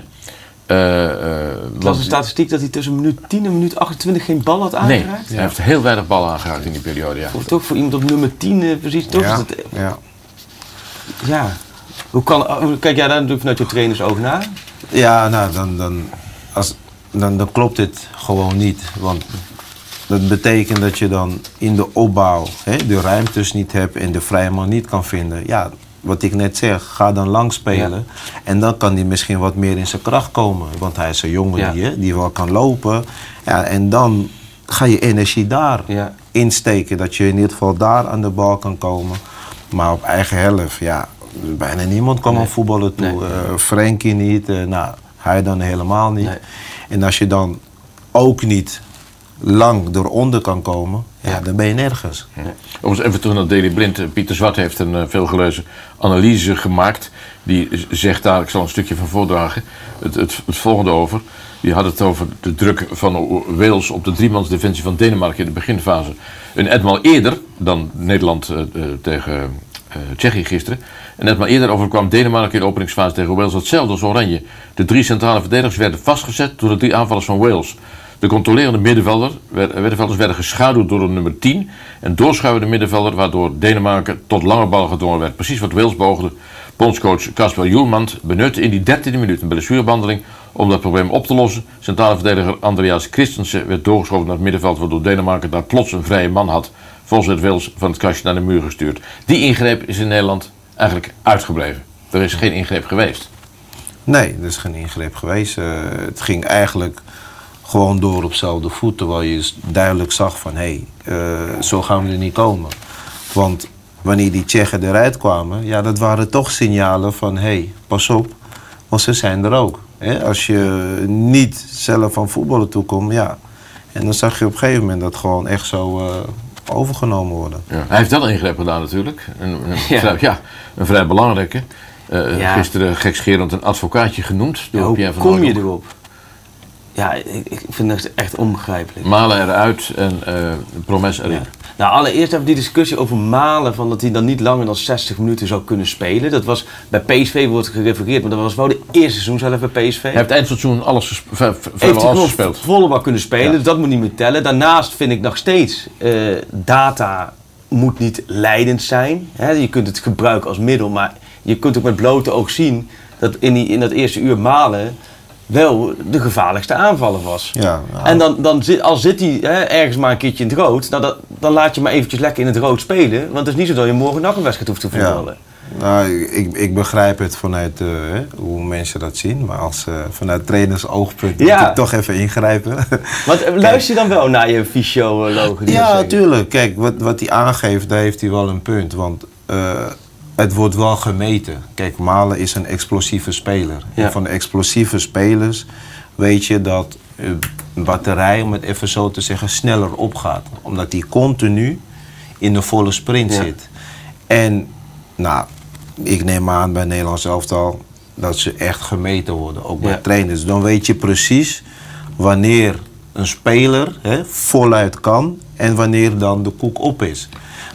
Eh, eh, las want- een statistiek dat hij tussen minuut 10 en minuut 28 geen bal had Nee, aangeraakt. hij heeft heel weinig ballen aangeraakt in die periode, ja. Voor, toch voor iemand op nummer 10 eh, precies, toch? ja, dat, ja. ja. Hoe kan, oh, kijk jij daar natuurlijk vanuit je trainersoog naar? Ja, nou, dan, dan, als, dan, dan klopt dit gewoon niet. Want dat betekent dat je dan in de opbouw hè, de ruimtes niet hebt en de vrije man niet kan vinden. Ja, wat ik net zeg, ga dan lang spelen. En dan kan hij misschien wat meer in zijn kracht komen. Want hij is een jongen Ja. die, die wel kan lopen. Ja, en dan ga je energie daar Ja. insteken. Dat je in ieder geval daar aan de bal kan komen. Maar op eigen helft, ja, bijna niemand kan Nee. aan voetballen toe. Nee. Eh, Frenkie niet, eh, nou, hij dan helemaal niet. Nee. En als je dan ook niet lang eronder kan komen, ja, dan ben je nergens. Om eens even terug naar Daily Blind. Eh, Pieter Zwart heeft een veelgelezen analyse gemaakt. Die zegt daar, ik zal een stukje van voordragen, het, het, het volgende over. Die had het over de druk van Wales op de driemansdefensie van Denemarken in de beginfase. Een etmaal eerder dan Nederland eh, tegen Tsjechië gisteren. Een etmaal eerder overkwam Denemarken in de openingsfase tegen Wales hetzelfde als Oranje. De drie centrale verdedigers werden vastgezet door de drie aanvallers van Wales. De controlerende middenvelder, middenvelders werden geschaduwd door de nummer 10 en doorschuivende middenvelder, waardoor Denemarken tot lange bal gedwongen werd. Precies wat Wales beoogde. Bondscoach Casper Joelmand benutte in die 13e minuut een blessurebehandeling om dat probleem op te lossen. Centrale verdediger Andreas Christensen werd doorgeschoven naar het middenveld, waardoor Denemarken daar plots een vrije man had. Volgens Wales van het kastje naar de muur gestuurd. Die ingreep is in Nederland eigenlijk uitgebleven. Er is geen ingreep geweest. Nee, er is geen ingreep geweest. Eh, het ging eigenlijk gewoon door op dezelfde voet. Terwijl je s- duidelijk zag van, hé, hey, eh, zo gaan we er niet komen. Want wanneer die Tsjechen eruit kwamen, ja, dat waren toch signalen van, hé, hey, pas op. Want ze zijn er ook. Hè? Als je niet zelf van voetballen toekomt, ja. En dan zag je op een gegeven moment dat gewoon echt zo eh, overgenomen worden. Ja. Hij heeft wel een ingreep gedaan natuurlijk. Een, een, Ja. Vrij, ja, een vrij belangrijke. Eh, Ja. Gisteren gekscherend een advocaatje genoemd door Ja, hoe Pierre van kom je erop? Ja, ik, ik vind het echt onbegrijpelijk. Malen eruit en eh Promes erin. Ja. Nou, allereerst hebben we die discussie over Malen, van dat hij dan niet langer dan 60 minuten zou kunnen spelen. Dat was bij PSV wordt gerefereerd, maar dat was wel de eerste seizoen zelf bij PSV. Hij heeft eindstation alles ges- v- v- heeft vrijwel hij alles gespeeld. volle bak kunnen spelen, Ja. dus dat moet niet meer tellen. Daarnaast vind ik nog steeds, eh, data moet niet leidend zijn. Hè? Je kunt het gebruiken als middel, maar je kunt ook met blote oog zien dat in, die, in dat eerste uur Malen wel de gevaarlijkste aanvaller was. Ja, nou, En dan, dan zit, al zit hij hè, ergens maar een keertje in het rood, nou, dat, dan laat je maar eventjes lekker in het rood spelen. Want het is niet zo dat je morgen nog een wedstrijd hoeft te voetballen. Nou, ik, ik begrijp het vanuit eh, hoe mensen dat zien. Maar als, eh, vanuit trainers oogpunt Ja. moet ik toch even ingrijpen. Want eh, luister je dan wel naar je dat ja, natuurlijk. Kijk, wat, wat hij aangeeft, daar heeft hij wel een punt. Want het wordt wel gemeten. Kijk, Malen is een explosieve speler. Ja. En van de explosieve spelers weet je dat eh, een batterij, om het even zo te zeggen, sneller opgaat. Omdat hij continu in de volle sprint Ja. zit. En, nou, ik neem aan bij Nederlands elftal dat ze echt gemeten worden, ook bij Ja. trainers. Dan weet je precies wanneer een speler hè, voluit kan en wanneer dan de koek op is.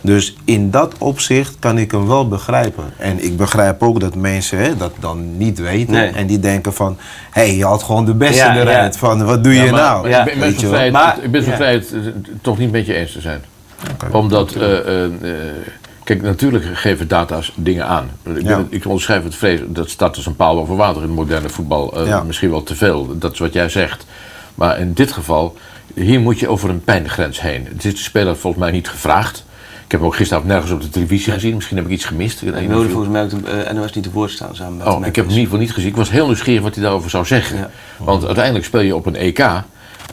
Dus in dat opzicht kan ik hem wel begrijpen. En ik begrijp ook dat mensen hè, dat dan niet weten. Nee. En die denken van, hé, hey, je had gewoon de beste Ja, eruit. ja. Van, wat doe je Ja, maar- nou? maar Ja, ik ben, weet zo je wel. vrij, Maar- het- ik ben zo ja. vrij het, eh, toch niet met je eens te zijn. Omdat, eh, eh, eh, kijk, natuurlijk geven data's dingen aan. Ik, ben, Ja. ik onderschrijf het vrees, dat staat als een paal over water in het moderne voetbal. eh, Ja. Misschien wel te veel, dat is wat jij zegt. Maar in dit geval, hier moet je over een pijngrens heen. Het is de speler volgens mij niet gevraagd. Ik heb ook gisteravond nergens op de televisie gezien. Misschien heb ik iets gemist. Ik wilde volgens mij ook de eh, NOS niet te woord staan samen met Oh, ik heb hem in ieder geval niet gezien. Ik was heel nieuwsgierig wat hij daarover zou zeggen. Ja. Want uiteindelijk speel je op een EK.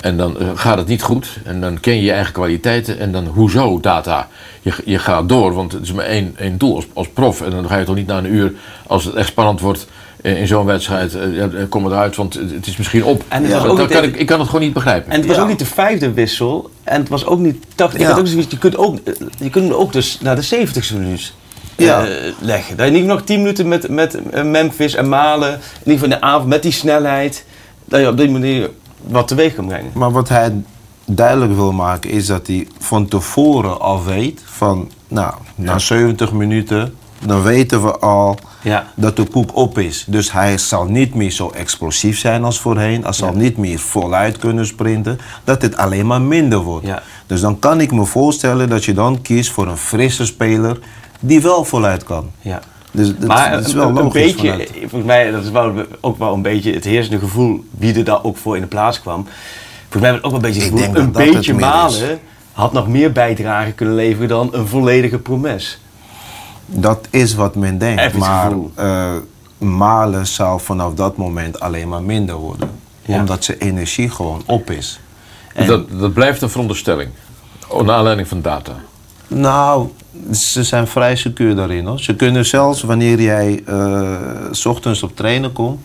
En dan eh, gaat het niet goed. En dan ken je je eigen kwaliteiten. En dan hoezo data? Je, je gaat door, want het is maar één, één doel als, als prof. En dan ga je toch niet na een uur, als het echt spannend wordt in zo'n wedstrijd, eh, eh, kom eruit, want het is misschien op. En het Ja, was dat ook niet kan ik, ik kan het gewoon niet begrijpen. En het was Ja. ook niet de vijfde wissel. En het was ook niet... Dacht, ik Ja. had ook zoiets, je kunt, ook, eh, je kunt hem ook dus naar de 70ste minuut eh, leggen. Dat je niet nog 10 minuten met, met Memphis en Malen, in ieder geval in de avond, met die snelheid, dat je op die manier wat teweeg kan brengen. Maar wat hij duidelijk wil maken is dat hij van tevoren al weet van, nou, na 70 minuten, dan weten we al Ja. dat de koek op is. Dus hij zal niet meer zo explosief zijn als voorheen. Hij zal niet meer voluit kunnen sprinten. Dat het alleen maar minder wordt. Ja. Dus dan kan ik me voorstellen dat je dan kiest voor een frisse speler die wel voluit kan. Ja. Dus dat, maar dat is wel een, beetje, vanuit- volgens mij, dat is wel, ook wel een beetje het heersende gevoel wie er daar ook voor in de plaats kwam. Volgens mij was het ook wel een beetje het gevoel, een dat dat beetje malen had nog meer bijdrage kunnen leveren dan een volledige promes. Dat is wat men denkt. Even maar eh, Malen zou vanaf dat moment alleen maar minder worden. Ja. Omdat zijn energie gewoon op is. En- Dat, dat blijft een veronderstelling. Oh, naar aanleiding van data. Nou, ze zijn vrij secuur daarin. Hoor. Ze kunnen zelfs wanneer jij eh, s ochtends op trainen komt...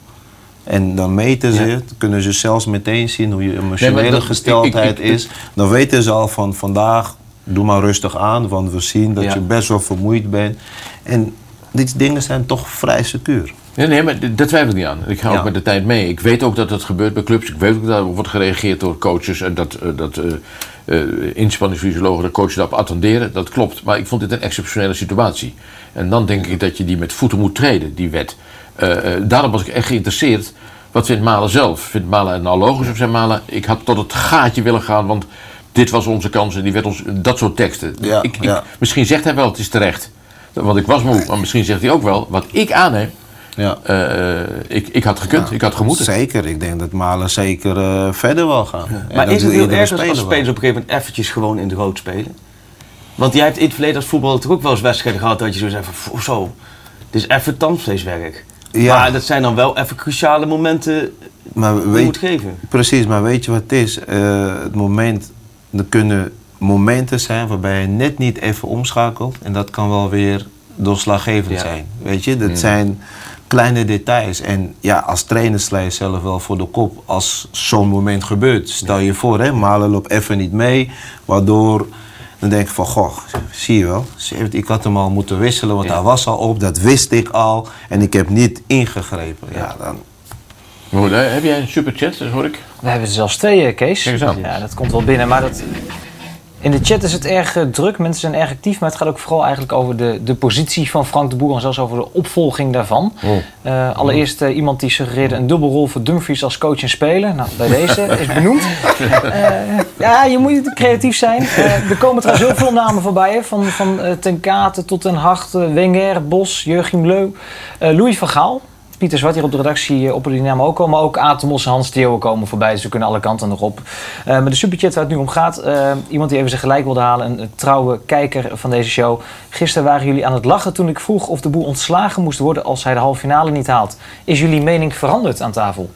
en dan meten ze het, kunnen ze zelfs meteen zien hoe je emotionele dat- gesteldheid ik- ik- ik- is. Dan weten ze al van vandaag, doe maar rustig aan... want we zien dat Ja. je best wel vermoeid bent. En die dingen zijn toch vrij secuur. Nee, nee, maar d- daar twijfel ik niet aan. Ik ga Ja. ook met de tijd mee. Ik weet ook dat het gebeurt bij clubs. Ik weet ook dat er wordt gereageerd door coaches en dat, eh, dat eh, eh, inspanningsfysiologen de coaches daarop attenderen. Dat klopt. Maar ik vond dit een exceptionele situatie. En dan denk ik dat je die met voeten moet treden, die wet. Daarom was ik echt geïnteresseerd. Wat vindt Malen zelf? Vindt Malen het nou logisch of zei Malen... ik had tot het gaatje willen gaan, want dit was onze kans en die werd ons... Dat soort teksten. Ja, ik, ik- ja. Misschien zegt hij wel, het is terecht. Want ik was moe. Maar misschien zegt hij ook wel, wat ik aanneem... Ja. Eh, ik, ik had gekund, ik had gemoeten. Zeker, ik denk dat Malen zeker eh, verder wil gaan. Maar is het heel erg als, spelers op een gegeven moment eventjes gewoon in de rood spelen? Want jij hebt in het verleden als voetballer toch ook wel eens wedstrijden gehad dat je zo zegt van "Pff, zo, dit is even tandvleeswerk. Ja. Maar dat zijn dan wel even cruciale momenten Maar die je weet, moet geven. Precies, maar weet je wat het is? Eh, het moment, er kunnen momenten zijn waarbij je net niet even omschakelt. En dat kan wel weer doorslaggevend Ja. zijn. Weet je, dat zijn kleine details. En ja, als trainer sla je zelf wel voor de kop als zo'n moment gebeurt. Stel je voor, hè, Malen loopt even niet mee, waardoor... Dan denk ik van, goh, zie je wel, ik had hem al moeten wisselen, want Ja. hij was al op, dat wist ik al. En ik heb niet ingegrepen. Ja, dan, Maar goed, hè, heb jij een superchat, dat hoor ik? We hebben er zelfs twee, eh, Kees. Kijk eens aan. Ja, dat komt wel binnen. Maar dat, in de chat is het erg eh, druk. Mensen zijn erg actief. Maar het gaat ook vooral eigenlijk over de, de positie van Frank de Boer. En zelfs over de opvolging daarvan. Oh. Eh, allereerst iemand die suggereerde een dubbelrol voor Dumfries als coach en speler. Nou, bij deze is benoemd. Ja, je moet creatief zijn. Er komen trouwens heel veel namen voorbij. Hè. Van, van Ten Kate tot Den Hart, Wenger, Bos, Jurgen Leu. Louis van Gaal. Pieter Zwart hier op de redactie eh, op die namen ook komen. Ook Atemos en Hans Theo komen voorbij. Dus we kunnen alle kanten nog op. Eh, maar de superchat waar het nu om gaat. eh, iemand die even zijn gelijk wilde halen. Een, een trouwe kijker van deze show. Gisteren waren jullie aan het lachen toen ik vroeg of de boer ontslagen moest worden als hij de halve finale niet haalt. Is jullie mening veranderd aan tafel?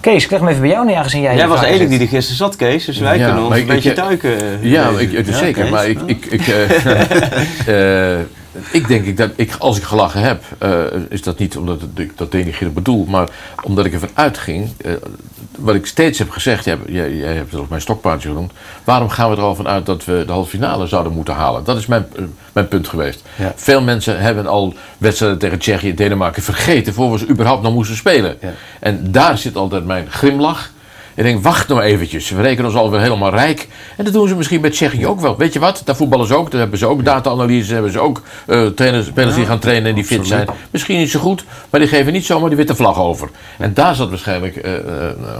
Kees, ik leg hem even bij jou neer, aangezien jij Jij was de enige die er gisteren zat, Kees. Dus wij Ja, kunnen ons een ik- beetje ik- duiken. eh, Ja, ik, het is Ja, zeker. Kees, Maar ik, ik, ik, ik denk ik dat ik, als ik gelachen heb, eh, is dat niet omdat ik dat denigrerend bedoel, maar omdat ik ervan uitging, eh, wat ik steeds heb gezegd, jij, jij, jij hebt het ook mijn stokpaardje genoemd, waarom gaan we er al van uit dat we de halve finale zouden moeten halen? Dat is mijn, eh, mijn punt geweest. Ja. Veel mensen hebben al wedstrijden tegen Tsjechië en Denemarken vergeten voor we ze überhaupt nog moesten spelen. Ja. En daar zit altijd mijn grimlach. Ik denk, wacht nou eventjes. We rekenen ons alweer helemaal rijk. En dat doen ze misschien bij Tsjechië ook wel. Weet je wat? Daar voetballen ze ook. Daar hebben ze ook data-analyse. hebben ze ook eh, trainers, spelers die gaan trainen en die fit zijn. Misschien niet zo goed, maar die geven niet zomaar die witte vlag over. En daar zat waarschijnlijk, eh,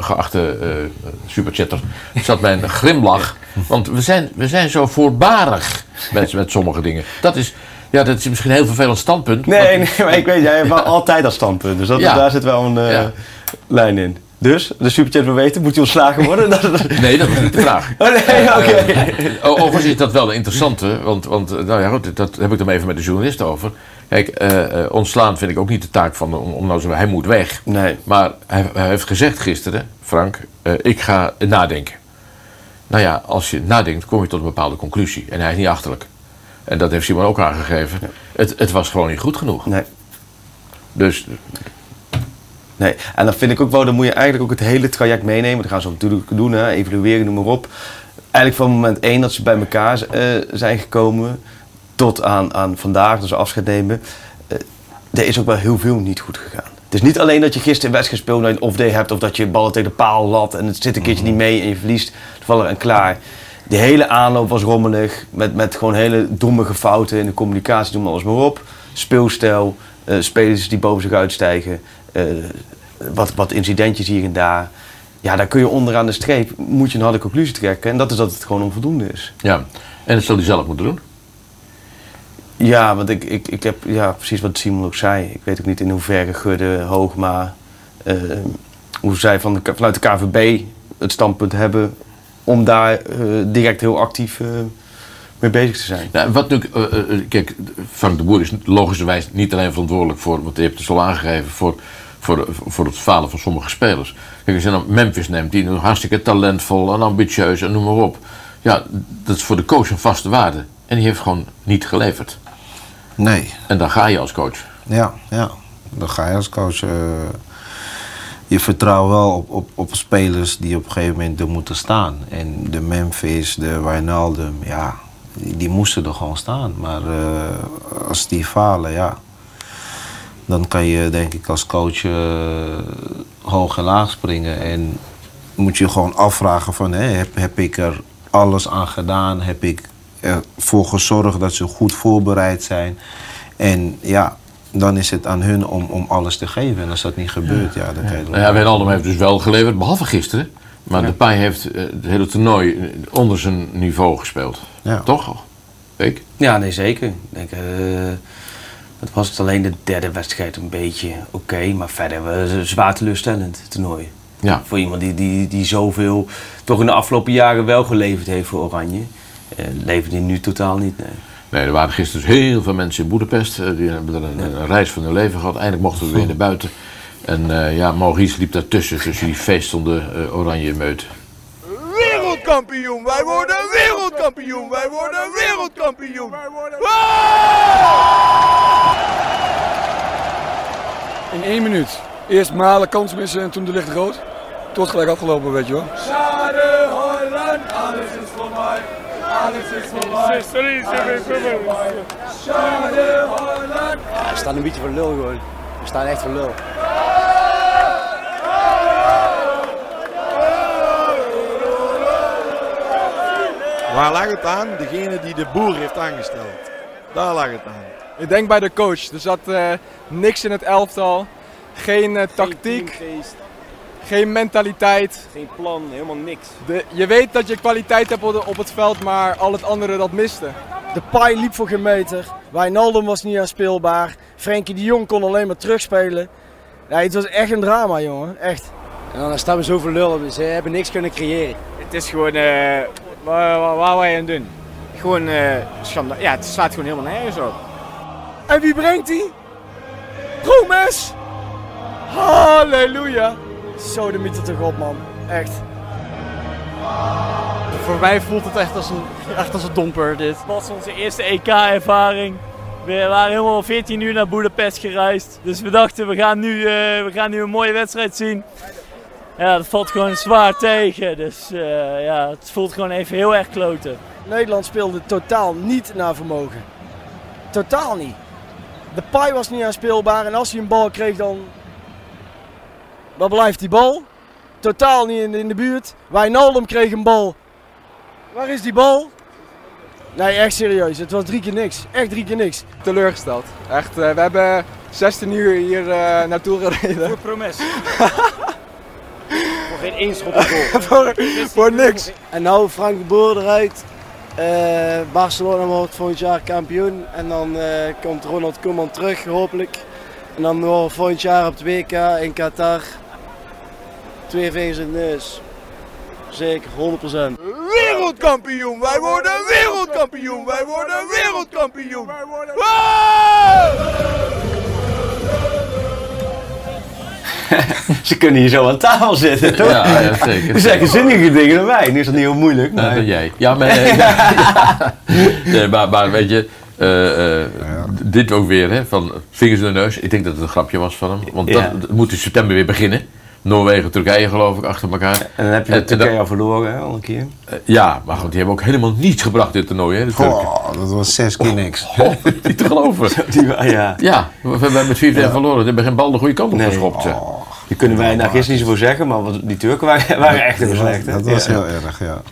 geachte eh superchatter, zat mijn grimlach. Want we zijn, we zijn zo voorbarig met, met sommige dingen. Dat is, ja, dat is misschien een heel vervelend standpunt. Nee, maar- nee, maar ik weet, jij hebt altijd dat standpunt. Dus dat, Ja. daar zit wel een Ja. lijn in. Dus, de superchat wil weten, moet hij ontslagen worden? Nee, dat was niet de vraag. Oh nee, oké. Eh, overigens is dat wel een interessante, want, want eh, nou ja, goed, dat heb ik dan even met de journalist over. Kijk, eh, eh, ontslaan vind ik ook niet de taak van, de, om, om nou zo, hij moet weg. Nee. Maar hij, hij heeft gezegd gisteren, Frank, eh, ik ga nadenken. Nou ja, als je nadenkt, kom je tot een bepaalde conclusie. En hij is niet achterlijk. En dat heeft Simon ook aangegeven. Het, het was gewoon niet goed genoeg. Nee. Dus Nee, en dan vind ik ook wel, dan moet je eigenlijk ook het hele traject meenemen. Dat gaan ze natuurlijk doen, hè, evalueren, noem maar op. Eigenlijk van moment één dat ze bij elkaar eh, zijn gekomen, tot aan, aan vandaag, dat ze afscheid nemen. eh, er is ook wel heel veel niet goed gegaan. Het is niet alleen dat je gisteren een wedstrijd speelt en een off-day hebt, of dat je ballen tegen de paal lat en het zit een keertje niet mee en je verliest toevallig en klaar. De hele aanloop was rommelig, met, met gewoon hele dommige fouten in de communicatie, noem alles maar op. Speelstijl, eh, spelers die boven zich uitstijgen, wat, wat incidentjes hier en daar. Ja, daar kun je onderaan de streep, moet je een harde conclusie trekken. En dat is dat het gewoon onvoldoende is. ja, en dat zal hij zelf moeten doen. Ja, want ik, ik, ik heb ja, precies wat Simon ook zei. Ik weet ook niet in hoeverre Gudde, Hoogma, eh, hoe zij van de, vanuit de KVB het standpunt hebben om daar eh, direct heel actief eh, mee bezig te zijn. Ja, wat nu, eh, eh, kijk, Frank de Boer is logischerwijs niet alleen verantwoordelijk voor, want hij heeft het al aangegeven, voor, voor, voor het falen van sommige spelers. Kijk, als je dan Memphis neemt, die is hartstikke talentvol en ambitieus en noem maar op. Ja, dat is voor de coach een vaste waarde. En die heeft gewoon niet geleverd. Nee. En dan ga je als coach. Ja, ja. Dan ga je als coach. eh, je vertrouwt wel op, op, op spelers die op een gegeven moment er moeten staan. En de Memphis, de Wijnaldum, ja, die, die moesten er gewoon staan. Maar eh, als die falen, ja, dan kan je denk ik als coach eh, hoog en laag springen. En moet je gewoon afvragen van, hè, heb, heb ik er alles aan gedaan? Heb ik ervoor gezorgd dat ze goed voorbereid zijn? En ja, dan is het aan hun om, om alles te geven. En als dat niet gebeurt, ja, dan kan je Nou ja, Wijnaldum heeft dus wel geleverd, behalve gisteren. Maar de Pai heeft eh, het hele toernooi eh, onder zijn niveau gespeeld. Ja. Toch? Ik? Ja, nee, zeker. Ik denk, eh, het was het alleen de derde wedstrijd een beetje oké, maar verder was het zwaar teleurstellend toernooi. Ja. Voor iemand die, die, die zoveel toch in de afgelopen jaren wel geleverd heeft voor Oranje, eh, levert hij nu totaal niet. Nee. Nee, er waren gisteren dus heel veel mensen in Boedapest. eh, Die hebben er een, een reis van hun leven gehad. Eindelijk mochten we weer naar buiten. En eh, ja, Maurice liep daartussen, tussen die feestende eh, oranje meut. Wereldkampioen, wij worden wereldkampioen, wij worden wereldkampioen. In één minuut. Eerst Malen kans missen en toen de licht rood. Wordt gelijk afgelopen, weet je wel. Schade Holland, alles is voorbij. Alles is voorbij. Schade Holland. We staan een beetje voor lul gewoon. We staan echt voor lul. Waar lag het aan? Degene die de boer heeft aangesteld. Daar lag het aan. Ik denk bij de coach. Er zat eh, niks in het elftal. Geen eh, tactiek, geen mentaliteit. Geen plan, helemaal niks. De, je weet dat je kwaliteit hebt op, de- op het veld, maar al het andere dat miste. De paai liep voor geen meter. Wijnaldum was niet aanspeelbaar. Frenkie de Jong kon alleen maar terugspelen. Ja, het was echt een drama, jongen. Echt. En dan staan we zo voor lul. Ze hebben niks kunnen creëren. Het is gewoon, eh waar, wij aan doen? Gewoon, eh schande. Ja, het slaat gewoon helemaal nergens op. En wie brengt hij? Promes! Halleluja! Zo de mythe toch op, man. Echt. Voor mij voelt het echt als een, echt als een domper dit. Het was onze eerste EK-ervaring. We waren helemaal 14 uur naar Boedapest gereisd. Dus we dachten, we gaan nu, eh, we gaan nu een mooie wedstrijd zien. Ja, dat valt gewoon zwaar tegen. Dus eh, ja, het voelt gewoon even heel erg kloten. Nederland speelde totaal niet naar vermogen. Totaal niet. De paai was niet aanspeelbaar en als hij een bal kreeg dan... Waar blijft die bal? Totaal niet in de, in de buurt. Wijnaldum kreeg een bal. Waar is die bal? Nee, echt serieus. Het was drie keer niks. Echt drie keer niks. Teleurgesteld. Echt, eh, we hebben 16 uur hier eh, naartoe gereden. Voor promes. Voor geen één schot op goal. voor, voor niks. En nou Frank de Boer eruit. Eh, Barcelona wordt volgend jaar kampioen. En dan eh, komt Ronald Koeman terug, hopelijk. En dan worden we volgend jaar op het WK in Qatar. Twee vingers in de neus. Zeker, 100%. Wereldkampioen, wij worden wereldkampioen, wij worden wereldkampioen. Ze kunnen hier zo aan tafel zitten, toch? Ja, ja, zeker. Ze zeggen zinnige dingen dan wij. Nu is dat niet heel moeilijk. Maar... dat jij. Ja, maar, eh, ja, ja. Nee, maar, maar weet je, eh, eh, dit ook weer, hè, van vingers in de neus. Ik denk dat het een grapje was van hem. Want dat moet in september weer beginnen. Noorwegen, Turkije geloof ik, achter elkaar. En dan heb je En- met Turkije al verloren, hè, al een keer. Eh, ja, maar goed, die hebben ook helemaal niets gebracht dit toernooi, hè, de Turken. Oh, dat was zes keer niks. Oh, niet te geloven. ja. Ja, we hebben met 4-2 verloren. Ze hebben geen bal de goede kant op Nee. geschopt. Die kunnen wij nou gisteren niet zoveel zeggen, maar die Turken waren, waren echt even slecht. hè? Dat was Ja. heel erg, ja.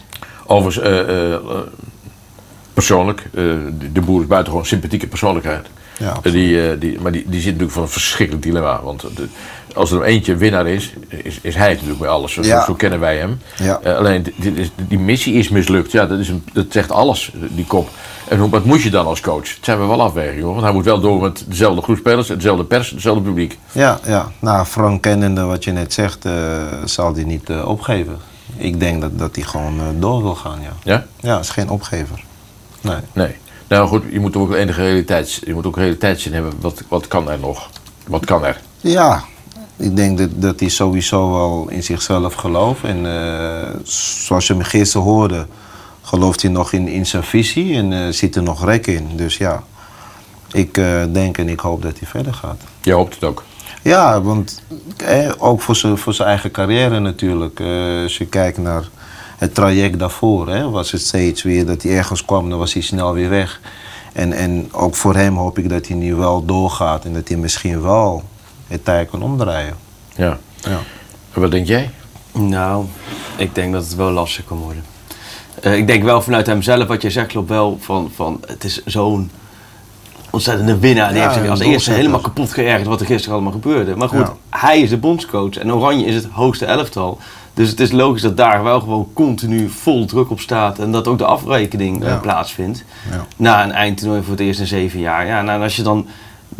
Overigens, eh, eh, eh, persoonlijk, eh, de, boer is buitengewoon sympathieke persoonlijkheid. Ja, Eh, die, eh, die, maar die, die zit natuurlijk voor een verschrikkelijk dilemma. Want de- als er eentje winnaar is, is, is hij het natuurlijk bij alles. Zo, Ja. zo kennen wij hem. Ja. Eh, alleen dit- is, die missie is mislukt. Ja, dat, is een, dat zegt alles, die kop. En hoe, wat moet je dan als coach? Het zijn we wel afwegingen hoor. Want hij moet wel door met dezelfde groep spelers, hetzelfde pers, hetzelfde publiek. Ja, ja. Nou, Frank kennende wat je net zegt, eh, zal hij niet eh, opgeven. Ik denk dat, dat hij gewoon door wil gaan, ja. Ja? Ja, is geen opgever. Nee. Nee. Nou goed, je moet ook enige realiteits, je moet ook realiteitszin hebben. Wat, wat kan er nog? Wat kan er? Ja, ik denk dat, dat hij sowieso wel in zichzelf gelooft. En eh, zoals je hem gisteren hoorde, gelooft hij nog in, in zijn visie en eh ziet er nog rek in. Dus ja, ik eh, denk en ik hoop dat hij verder gaat. Je hoopt het ook. Ja, want eh, ook voor zijn, voor zijn eigen carrière natuurlijk. Als je kijkt naar het traject daarvoor, hè, was het steeds weer dat hij ergens kwam, dan was hij snel weer weg. En, en ook voor hem hoop ik dat hij nu wel doorgaat en dat hij misschien wel het tij kan omdraaien. Ja. ja. En wat denk jij? Nou, ik denk dat het wel lastig kan worden. Eh, ik denk wel vanuit hemzelf, wat jij zegt, klopt wel. Van, van, het is zo'n ontzettende winnaar. Die Ja, heeft zich als eerste helemaal kapot geërgerd wat er gisteren allemaal gebeurde. Maar goed, Ja. hij is de bondscoach en Oranje is het hoogste elftal. Dus het is logisch dat daar wel gewoon continu vol druk op staat. En dat ook de afrekening eh, Ja. plaatsvindt. Ja. Na een eindtoernooi voor het eerst in zeven jaar. Ja, nou, en als je dan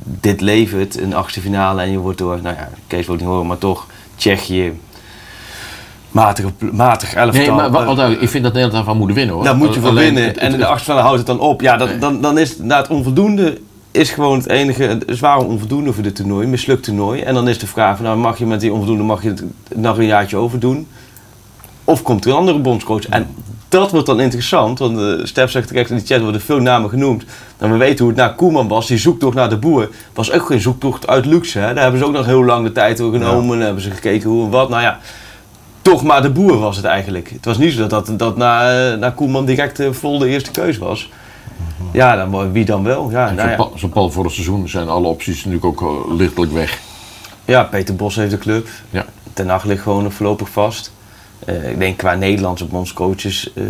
dit levert, een achtste finale en je wordt door, nou ja, Kees wil het niet horen, maar toch Tsjechië, matig, matig elftal. Nee, maar wat, duidelijk, ik vind dat Nederland daarvan moet winnen hoor. daar moet je Alleen, winnen. het- en in de achtste finale houdt het dan op. Ja, dat, dan, dan is na het onvoldoende is gewoon het enige het zware onvoldoende voor dit toernooi, mislukt toernooi. En dan is de vraag: van, nou, mag je met die onvoldoende mag je het nog een jaartje overdoen? Of komt er een andere bondscoach? En dat wordt dan interessant, want uh, Stef zegt terecht in de chat worden veel namen genoemd. En we weten hoe het na Koeman was, die zoektocht naar de boer, was ook geen zoektocht uit luxe. Hè? Daar hebben ze ook nog heel lang de tijd voor genomen. En hebben ze gekeken hoe en wat. Nou ja, toch maar de boer was het eigenlijk. Het was niet zo dat, dat, dat na, eh, na Koeman direct eh, vol de eerste keus was. Ja, dan, wie dan wel? Ja, Zo'n nou ja. Zo'n Paul vorig seizoen zijn alle opties natuurlijk ook eh, lichtelijk weg. ja, Peter Bos heeft de club. Ja. Ten Hag ligt gewoon voorlopig vast. Eh, ik denk qua Nederlandse bondscoaches... eh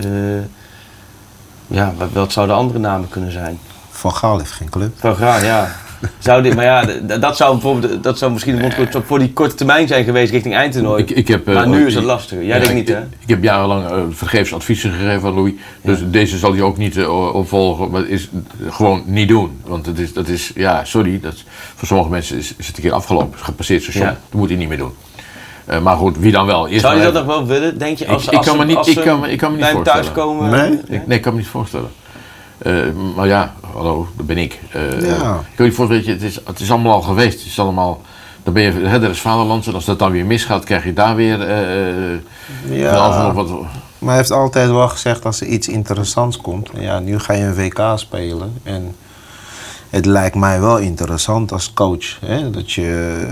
ja, wat, wat zouden andere namen kunnen zijn? Van Gaal heeft geen club. Van Gaal, ja. Zou dit, maar ja, dat zou, bijvoorbeeld, dat zou misschien de bondscoach voor die korte termijn zijn geweest richting eindtoernooi. Ik, ik heb, eh, maar nu is het lastiger. Jij ja, denkt niet, hè? Ik heb jarenlang vergeefs adviezen gegeven aan Louis. Dus deze zal hij ook niet eh, opvolgen. Maar is gewoon niet doen. Want het is, dat is ja, sorry. Dat, voor sommige mensen is, is het een keer afgelopen. Gepasseerd station. Ja. Dat moet hij niet meer doen. Eh, maar goed, wie dan wel? Eerst Zou je dat nog wel willen, denk je? Ik- Als, ik, als kan ze- me niet, als ik, kan, me- ik kan me niet voorstellen. thuiskomen? Nee? Ik, nee, ik kan me niet voorstellen. Eh, maar ja, hallo, dat ben ik. Eh, Ja. Ik kan me niet voorstellen, je, het, is, het is allemaal al geweest. Het is allemaal, dan ben je herder is vaderland. En als dat dan weer misgaat, krijg je daar weer eh, eh, Ja. nog wat. Maar hij heeft altijd wel gezegd als er iets interessants komt. Ja, nu ga je een WK spelen. En het lijkt mij wel interessant als coach. Hè? Dat je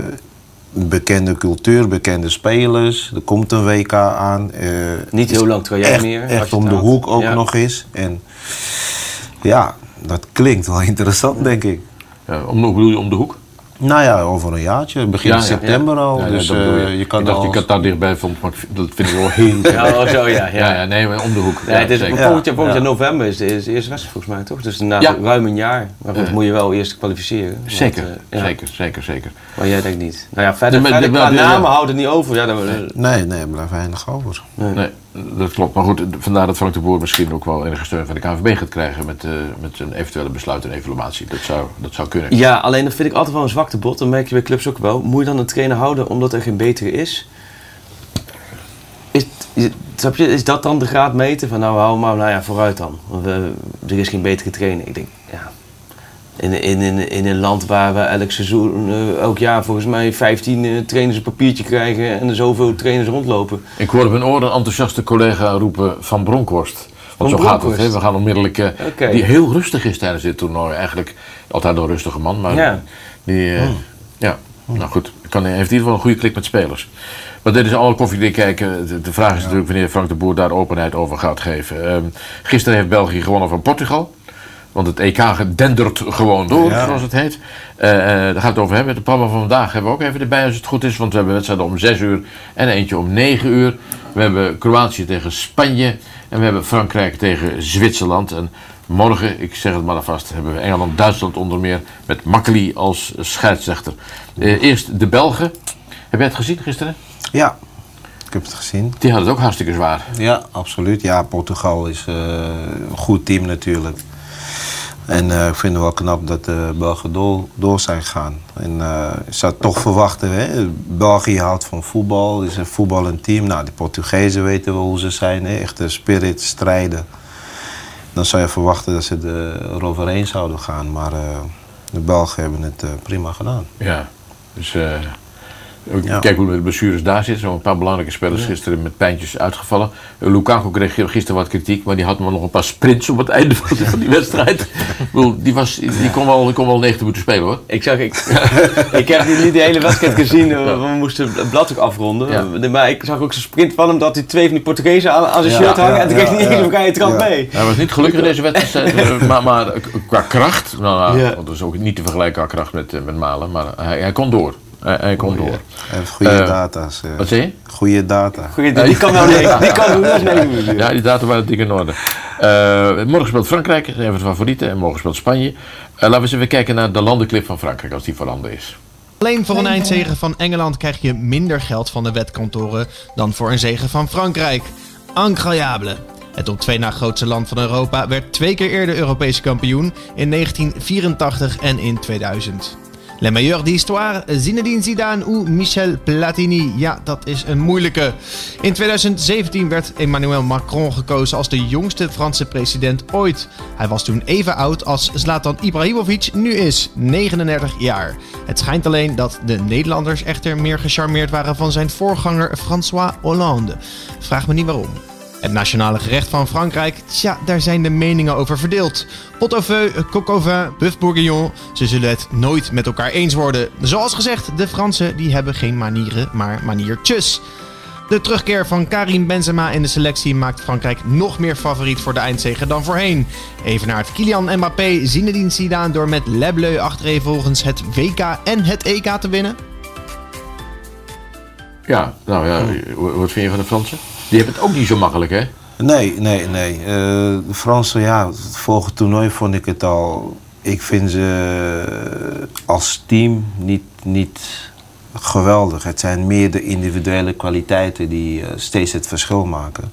bekende cultuur, bekende spelers. Er komt een WK aan. eh, Niet heel lang traject echt, meer, Echt om de hoek ook Ja. nog eens. En ja, dat klinkt wel interessant, denk ik. Ja, om, bedoel je om de hoek? Nou ja, over een jaartje. Begin Ja, ja. september al. Ja, ja, dus eh, je kan ik dacht je Qatar dichtbij vond, maar dat vind ik wel heel Ja, oh, zo, ja, ja. ja, nee, maar om de hoek. Ja, het is, zeker. volgend jaar, volgend november is de, is de eerste wedstrijd volgens mij, toch? Dus na Ja. ruim een jaar. Maar goed, moet je wel eerst kwalificeren. want, Zeker, eh, ja. zeker, zeker, zeker. Maar jij denkt niet. Nou ja, verder, Nee, maar- verder maar- qua ja. namen houdt het niet over. Ja, dan, Nee, nee, er blijft weinig over. Nee, dat klopt. Maar goed, vandaar dat Frank de Boer misschien ook wel enige steun van de KNVB gaat krijgen met, eh, met een eventuele besluit en evaluatie. Dat zou, dat zou kunnen. Ja, alleen dat vind ik altijd wel een zwakte bot. Dan merk je bij clubs ook wel. Moet je dan een trainer houden omdat er geen betere is? Is, is, dat dan de graad meten? Van nou, hou maar, nou ja, vooruit dan. Want we, er is geen betere trainer. Ik denk, ja. In, in, in, in een land waar we elk seizoen, eh, elk jaar volgens mij 15 eh, trainers een papiertje krijgen en er zoveel trainers rondlopen. Ik hoorde mijn oren een enthousiaste collega roepen van Bronkhorst. Want Van zo gaat het. Hè? We gaan onmiddellijk. eh. Die heel rustig is tijdens dit toernooi. Eigenlijk altijd een rustige man. Maar Ja. die. eh, Ja, nou goed. Kan, hij heeft in ieder geval een goede klik met spelers. Maar dit is allemaal koffiedik kijken. De, de vraag is natuurlijk wanneer Frank de Boer daar openheid over gaat geven. Ehm, gisteren heeft België gewonnen van Portugal. Want het EK dendert gewoon door, Ja. zoals het heet. Eh, daar gaan we het over hebben. Het programma van vandaag hebben we ook even erbij als het goed is. Want we hebben wedstrijden om 6 uur en eentje om 9 uur. We hebben Kroatië tegen Spanje. En we hebben Frankrijk tegen Zwitserland. En morgen, ik zeg het maar alvast, hebben we Engeland-Duitsland onder meer. Met Makkeli als scheidsrechter. Eh, eerst de Belgen. Heb jij het gezien gisteren? Ja, ik heb het gezien. Die had het ook hartstikke zwaar. Ja, absoluut. Ja, Portugal is een goed team natuurlijk. En eh, ik vind het wel knap dat de Belgen door, zijn gegaan. En eh, ik zou toch verwachten, hè? België houdt van voetbal, is een voetballend team. Nou, de Portugezen weten wel hoe ze zijn, hè? echt de spirit, strijden. Dan zou je verwachten dat ze er eroverheen zouden gaan. Maar eh, de Belgen hebben het eh, prima gedaan. Ja, dus kijk hoe de blessures daar zitten. Zo'n paar belangrijke spelers Ja. gisteren met pijntjes uitgevallen. Eh, Lukaku kreeg gisteren wat kritiek, maar die had maar nog een paar sprints op het einde van die, wedstrijd. Bedoel, die, was, die, kon wel, die kon wel 90 minuten spelen hoor. Ik zag, ik, ik heb niet de hele wedstrijd gezien, eh, we moesten het blad ook afronden. Eh, Maar ik zag ook zo'n sprint van hem dat hij twee van die Portugezen aan, aan zijn shirt hangen. en toen kreeg hij ja, niet eens ja. een vrije trap mee. Hij was niet gelukkig in deze wedstrijd, maar, maar qua kracht, nou, dat is ook niet te vergelijken qua kracht met, met Malen, maar hij, hij kon door. Hij, hij kon door. Goede Eh, data's. eh. Wat zeg je? Goede data. Goeie, die kan nou niet, die kan als nee. Ja, die data waren dik in orde. Eh, morgen speelt Frankrijk, dat is een van de favorieten. En morgen speelt Spanje. Laten we eens even kijken naar de landenclip van Frankrijk, als die voorhanden is. Alleen voor een eindzege van Engeland krijg je minder geld van de wetkantoren dan voor een zege van Frankrijk. Incroyable. Het op twee na grootste land van Europa werd twee keer eerder Europese kampioen in 1984 en in 2000. Le meilleur d'histoire, Zinedine Zidane ou Michel Platini. Ja, dat is een moeilijke. In 2017 werd Emmanuel Macron gekozen als de jongste Franse president ooit. Hij was toen even oud als Zlatan Ibrahimovic nu is, 39 jaar. Het schijnt alleen dat de Nederlanders echter meer gecharmeerd waren van zijn voorganger François Hollande. Vraag me niet waarom. Het nationale gerecht van Frankrijk, tja, daar zijn de meningen over verdeeld. Pot au feu, coq au vin, bœuf bourguignon, ze zullen het nooit met elkaar eens worden. Zoals gezegd, de Fransen die hebben geen manieren, maar maniertjes. De terugkeer van Karim Benzema in de selectie maakt Frankrijk nog meer favoriet voor de eindzege dan voorheen. Even naar het Kylian Mbappé, Zinedine Zidane door met Le Bleu achtereenvolgens het WK en het EK te winnen? Ja, nou ja, wat vind je van de Fransen? Die hebben het ook niet zo makkelijk, hè? Nee, nee, nee. Eh, de Fransen, ja, het vorige toernooi vond ik het al. Ik vind ze als team niet, niet geweldig. Het zijn meer de individuele kwaliteiten die eh, steeds het verschil maken.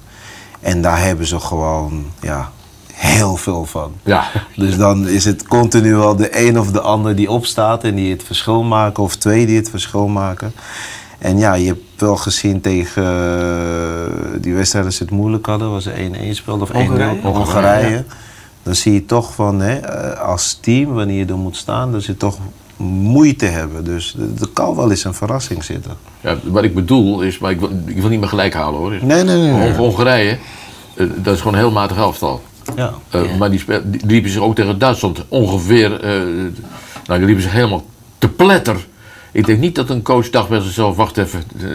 En daar hebben ze gewoon, ja, heel veel van. Ja. Dus dan is het continu wel de een of de ander die opstaat en die het verschil maken, of twee die het verschil maken. En ja, je hebt wel gezien tegen eh, die wedstrijd dat ze het moeilijk hadden, was ze 1-1 speelde of 1-0 Hongarije? Hongarije. Ja. Dan zie je toch van, hè, eh, als team, wanneer je er moet staan, dat ze toch moeite hebben. Dus er kan wel eens een verrassing zitten. Ja, wat ik bedoel is, maar ik wil, ik wil niet meer gelijk halen hoor. Nee, nee, nee, nee. Hong- Hongarije, eh, dat is gewoon een heel matig elftal. Ja. Maar die, speel- die liepen zich ook tegen Duitsland ongeveer, eh, nou die liepen zich helemaal te pletter. Ik denk niet dat een coach dacht bij zichzelf, wacht even, eh,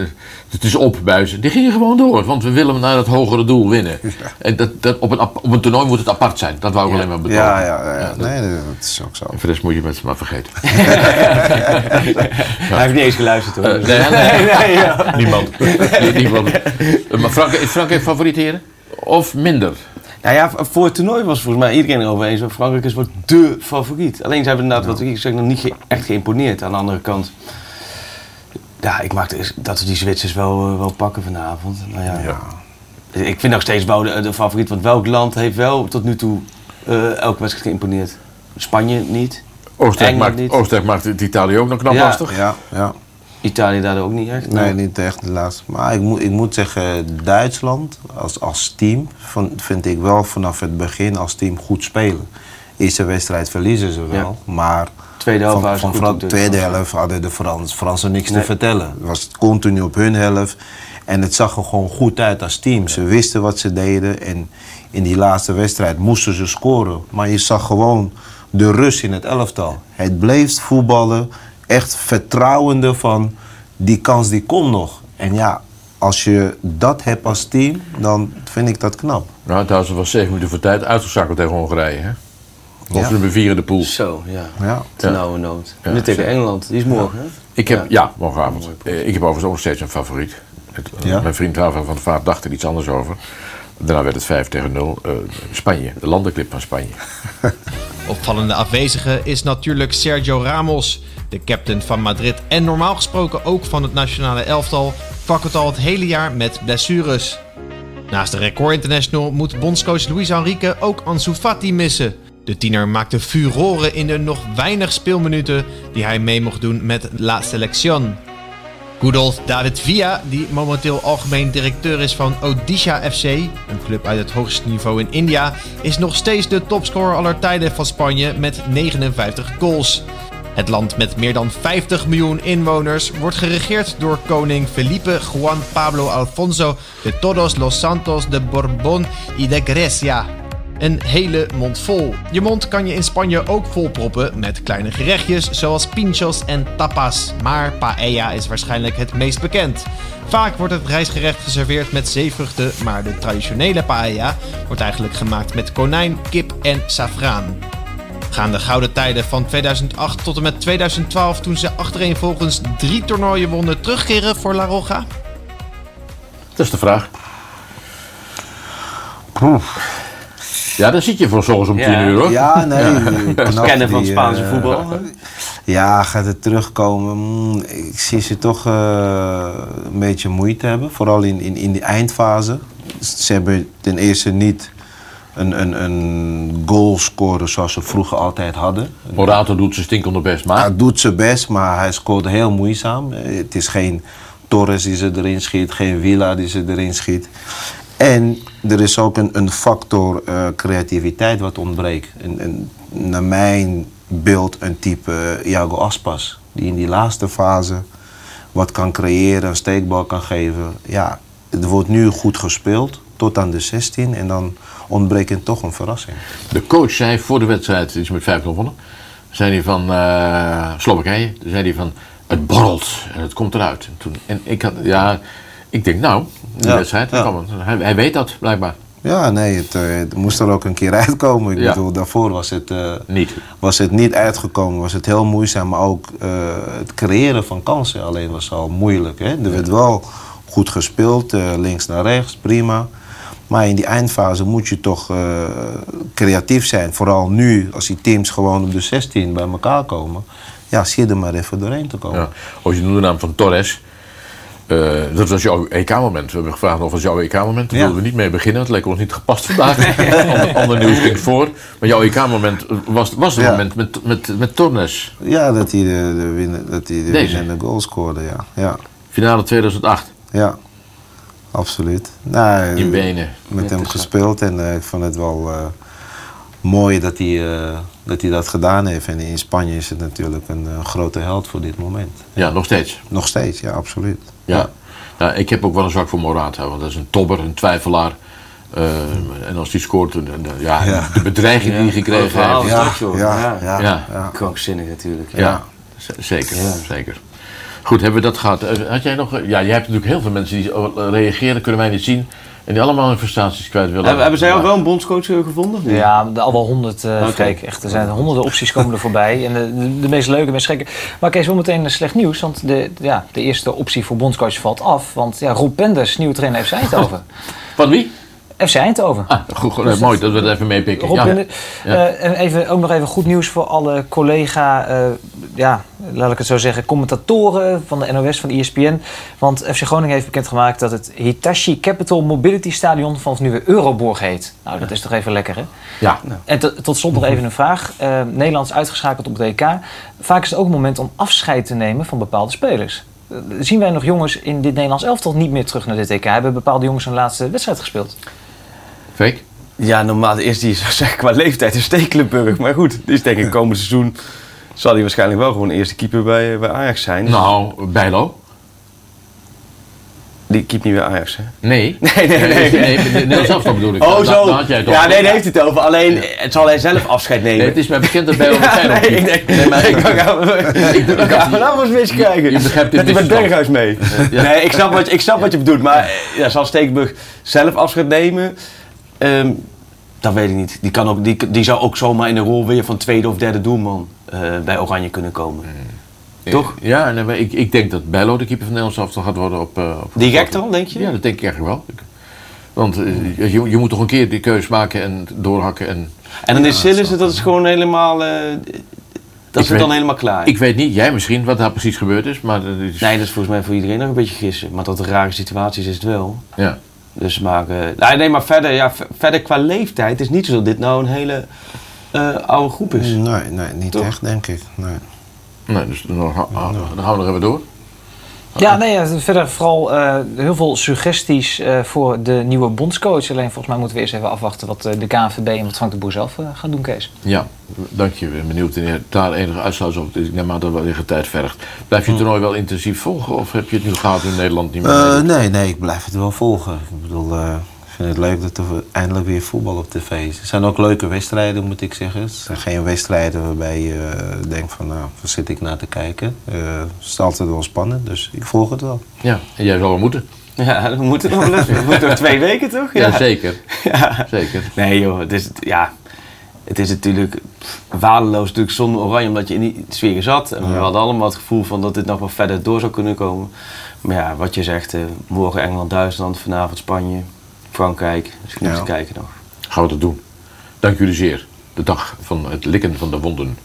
het is op buizen. Die gingen gewoon door, want we willen naar het hogere doel winnen. En dat, dat, op, een, op een toernooi moet het apart zijn, dat wou ik alleen maar betonen. Ja, ja, ja. dat- nee, dat is ook zo. En voor de rest moet je het maar vergeten. Hij heeft niet eens geluisterd hoor. Eh, nee, nee, nee, ja. Niemand. Niemand. Eh, Maar Frank, is Frankrijk favoriet heren? Of minder? Nou ja, voor het toernooi was volgens mij iedereen erover eens. Frankrijk is wel dé favoriet. Alleen ze hebben inderdaad, wat ik zeg, nog niet ge- echt geïmponeerd. Aan de andere kant, ja, ik maak de- dat we die Zwitsers wel, eh, wel pakken vanavond. Nou ja, Ik vind nog steeds wel de, de favoriet, want welk land heeft wel tot nu toe eh, elke wedstrijd geïmponeerd? Spanje niet. Oostenrijk maakt, Oostenrijk maakt het Italië ook nog knap Ja. lastig. Ja, ja. Italië daar ook niet echt. Nee, niet echt de laatste. Maar ik moet, ik moet zeggen, Duitsland als, als team van, vind ik wel vanaf het begin als team goed spelen. Eerste wedstrijd verliezen ze wel, maar Tweede helft van, van de tweede helft hadden de Frans, Fransen niks Nee. te vertellen. Het was continu op hun helft. En het zag er gewoon goed uit als team. Ze wisten wat ze deden. En in die laatste wedstrijd moesten ze scoren. Maar je zag gewoon de rust in het elftal. Het bleef voetballen. Echt vertrouwende van die kans die komt nog. En ja, als je dat hebt als team, dan vind ik dat knap. Nou, trouwens, was zeven minuten voor tijd uitgeschakeld tegen Hongarije. Hè? Of Ja. nummer vier in de pool. Zo, ja. Ja. Ten nauwe nood. Ja, nu tegen. Engeland, die is morgen. hè? Ik heb, ja, Ja. morgenavond. Eh, ik heb overigens ook nog steeds een favoriet. Het, Ja? Mijn vriend Rafa van der Vaart dacht er iets anders over. Daarna werd het 5 tegen 0. Eh, Spanje, de landenclip van Spanje. Opvallende afwezige is natuurlijk Sergio Ramos. De captain van Madrid en normaal gesproken ook van het nationale elftal fakkelt al het hele jaar met blessures. Naast de record international moet bondscoach Luis Enrique ook Ansu Fati missen. De tiener maakte furoren in de nog weinig speelminuten die hij mee mocht doen met La Selección. Good David Villa, die momenteel algemeen directeur is van Odisha FC, een club uit het hoogste niveau in India, is nog steeds de topscorer aller tijden van Spanje met 59 goals. Het land met meer dan 50 miljoen inwoners wordt geregeerd door koning Felipe Juan Pablo Alfonso de Todos los Santos de Borbón y de Grecia. Een hele mond vol. Je mond kan je in Spanje ook volproppen met kleine gerechtjes zoals pinchos en tapas. Maar paella is waarschijnlijk het meest bekend. Vaak wordt het rijstgerecht geserveerd met zeevruchten, maar de traditionele paella wordt eigenlijk gemaakt met konijn, kip en saffraan. Gaan de gouden tijden van 2008 tot en met 2012 toen ze achtereenvolgens drie toernooien wonnen terugkeren voor La Roja? Dat is de vraag. Ja, daar zit je voor soms om Ja. 10 uur hoor. Ja, nee. knap, Kennen van die, Spaanse eh, voetbal. Ja, gaat het terugkomen? Mm, ik zie ze toch eh, een beetje moeite hebben. Vooral in, in, in die eindfase. Ze hebben ten eerste niet een, een, een goalscorer zoals ze vroeger altijd hadden. Morato doet zijn stinkende best, maar... Hij doet zijn best, maar hij scoort heel moeizaam. Eh, Het is geen Torres die ze erin schiet, geen Villa die ze erin schiet. En er is ook een, een factor eh, creativiteit wat ontbreekt. En, en naar mijn beeld een type eh, Iago Aspas. Die in die laatste fase wat kan creëren, een steekbal kan geven. Ja, het wordt nu goed gespeeld tot aan de 16 en dan ontbreekt er toch een verrassing. De coach zei voor de wedstrijd, iets met 5-0 gewonnen, zei hij van eh Slowakije, zei van het borrelt en het komt eruit. En, toen, en ik had, ja, ik denk nou, de Ja, wedstrijd. Hij, hij weet dat blijkbaar. Ja, nee, het, eh, het moest er ook een keer uitkomen. Ik Ja. bedoel, daarvoor was het, eh, Niet. was het niet uitgekomen. Was het heel moeizaam, maar ook eh, het creëren van kansen alleen was al moeilijk. Hè? Er werd wel goed gespeeld, links naar rechts, prima. Maar in die eindfase moet je toch creatief zijn. Vooral nu, als die teams gewoon op de 16 bij elkaar komen. Ja, zie je er maar even doorheen te komen. Ja. Als je noemde de naam van Torres, eh, dat was jouw EK-moment. We hebben gevraagd of het jouw EK-moment. Daar Ja. wilden we niet mee beginnen. Het leek ons niet gepast vandaag. ander, ander nieuws ging voor. Maar jouw EK-moment was, was het Ja. moment met, met, met Torres. Ja, dat hij de, de, winnen, dat hij de Deze? winnende goal scoorde, ja. ja. Finale 2008. Ja, absoluut. Nou, In Wenen. Met hem gespeeld en eh, ik vond het wel eh, mooi dat hij, dat hij dat gedaan heeft. En in Spanje is het natuurlijk een grote held voor dit moment. Ja, nog steeds. Nog steeds, ja, absoluut. Ja. Ja, ik heb ook wel een zwak voor Morata, want dat is een tobber, een twijfelaar. Eh, en als die scoort, de, de- ja, Ja. de bedreiging die hij gekregen heeft. ja, Ja. ja, Ja. ja. Krankzinnig natuurlijk. Ja, zeker, zeker. Goed, hebben we dat gehad. Eh, Had jij nog... Ja, jij hebt natuurlijk heel veel mensen die reageren, kunnen wij niet zien. En die allemaal hun frustraties kwijt willen. Hebben, hebben zij ook wel een bondscoach eh, gevonden? Ja, al wel honderd, eh. Freek. Echt, er zijn honderden opties komen er voorbij. En de, de, de meest leuke, meest gekke. Maar Kees, wel meteen een slecht nieuws. Want de, ja, de eerste optie voor bondscoach valt af. Want ja, Rob Penders, nieuwe trainer FC Eindhoven. Van wie? FC Eindhoven. Ah, goed, goed, Dus mooi dat- dat we het even meepikken. Ja. Eh, en even, ook nog even goed nieuws voor alle collega, eh, ja, laat ik het zo zeggen, commentatoren van de NOS, van E ESPN. Want FC Groningen heeft bekendgemaakt dat het Hitachi Capital Mobility Stadion vanaf nu weer Euroborg heet. Nou, dat is toch even lekker, hè? Ja. En tot, slot nog even een vraag. Eh, Nederland is uitgeschakeld op het EK. Vaak is het ook een moment om afscheid te nemen van bepaalde spelers. Zien wij nog jongens in dit Nederlands elftal niet meer terug naar dit EK? Hebben bepaalde jongens hun laatste wedstrijd gespeeld? Fake? Ja, normaal de eerste die zou zeggen qua leeftijd is Stekelenburg. Maar goed, dit is denk ik komend seizoen zal hij waarschijnlijk wel gewoon eerste keeper bij, bij Ajax zijn. Dus Nou, Bijlo? Die keept niet bij Ajax, hè? Nee. Nee, nee, nee. Nee, nee, elftal bedoel ik. Oh, zo. jij het ja, nee, daar heeft hij het over. Alleen, het zal hij zelf afscheid nemen. Nee, het is mij bekend dat Bijlo met Ja, nee, ik denk, maar- ik kan vanavond eens miskijken. Je begrijpt Met dit met misverstand. Berghuis mee. Ja. Nee, ik snap wat, je- ik snap wat je bedoelt. Maar eh, ja, zal Stekenburg zelf afscheid nemen? Ehm, dat weet ik niet. Die, kan ook, die, die zou ook zomaar in de rol weer van tweede of derde doelman eh, bij Oranje kunnen komen. Toch? Ja, nee, maar ik, ik denk dat Bijlo de keeper van Nederlands elftal gaat worden op... eh, op Direct al, denk je? Ja, dat denk ik eigenlijk wel. Ik- Want eh, je, je moet toch een keer die keus maken en doorhakken. En, En dan is Sillissen, dat is gewoon helemaal... dat is weet- dan helemaal klaar. Ik weet niet, jij misschien, wat daar precies gebeurd is. Maar dat is, Nee, dat is volgens mij voor iedereen nog een beetje gissen. Maar dat er rare situaties is het wel. Ja. Dus maar... eh, nee, nee, maar verder, ja, verder qua leeftijd is niet zo dat dit nou een hele eh, oude groep is. Nee, nee niet Toch? echt, denk ik. Nee. Nee, dus dan gaan we nog even door. Ja, nee, ja, verder vooral eh, heel veel suggesties eh, voor de nieuwe bondscoach. Alleen volgens mij moeten we eerst even afwachten wat eh, de KNVB en wat Frank de Boer zelf gaat doen, Kees. Ja, dank je. Ik ben benieuwd wanneer daar enige uitsluitsel op is. Ik neem aan dat wel enige tijd vergt. Blijf je het toernooi wel intensief volgen of heb je het nu gehad in Nederland niet meer? Eh, nee, nee, ik blijf het wel volgen. Ik bedoel, eh, vind het leuk dat er eindelijk weer voetbal op tv is. Er zijn ook leuke wedstrijden, moet ik zeggen. Het zijn geen wedstrijden waarbij je eh, denkt van, nou, waar zit ik naar te kijken? Eh, het is altijd wel spannend, dus ik volg het wel. Ja, en jij zal wel moeten. Ja, dat moet het nog lukken. Het moet nog twee weken, toch? Ja, zeker. Ja. Zeker. Nee joh, het is, ja, het is natuurlijk waardeloos natuurlijk zonder Oranje, omdat je in die sfeer zat. En we Ja. hadden allemaal het gevoel van dat dit nog wel verder door zou kunnen komen. Maar ja, wat je zegt, eh, morgen Engeland, Duitsland, vanavond Spanje, Frankrijk. Dus ik moet Ja. eens kijken nog. Gaan we dat doen. Dank jullie zeer. De dag van het likken van de wonden.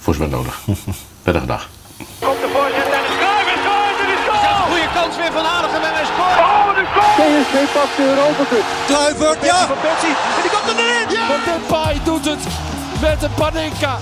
Voor zover nodig. Prettige dag. Goede kans weer van Aardigem en hij scoort. Oh, de goal! PSV pakt de Europa Cup. Kluivert, ja! Van Persie. En die komt er erin! Van Depay doet het met een Panenka.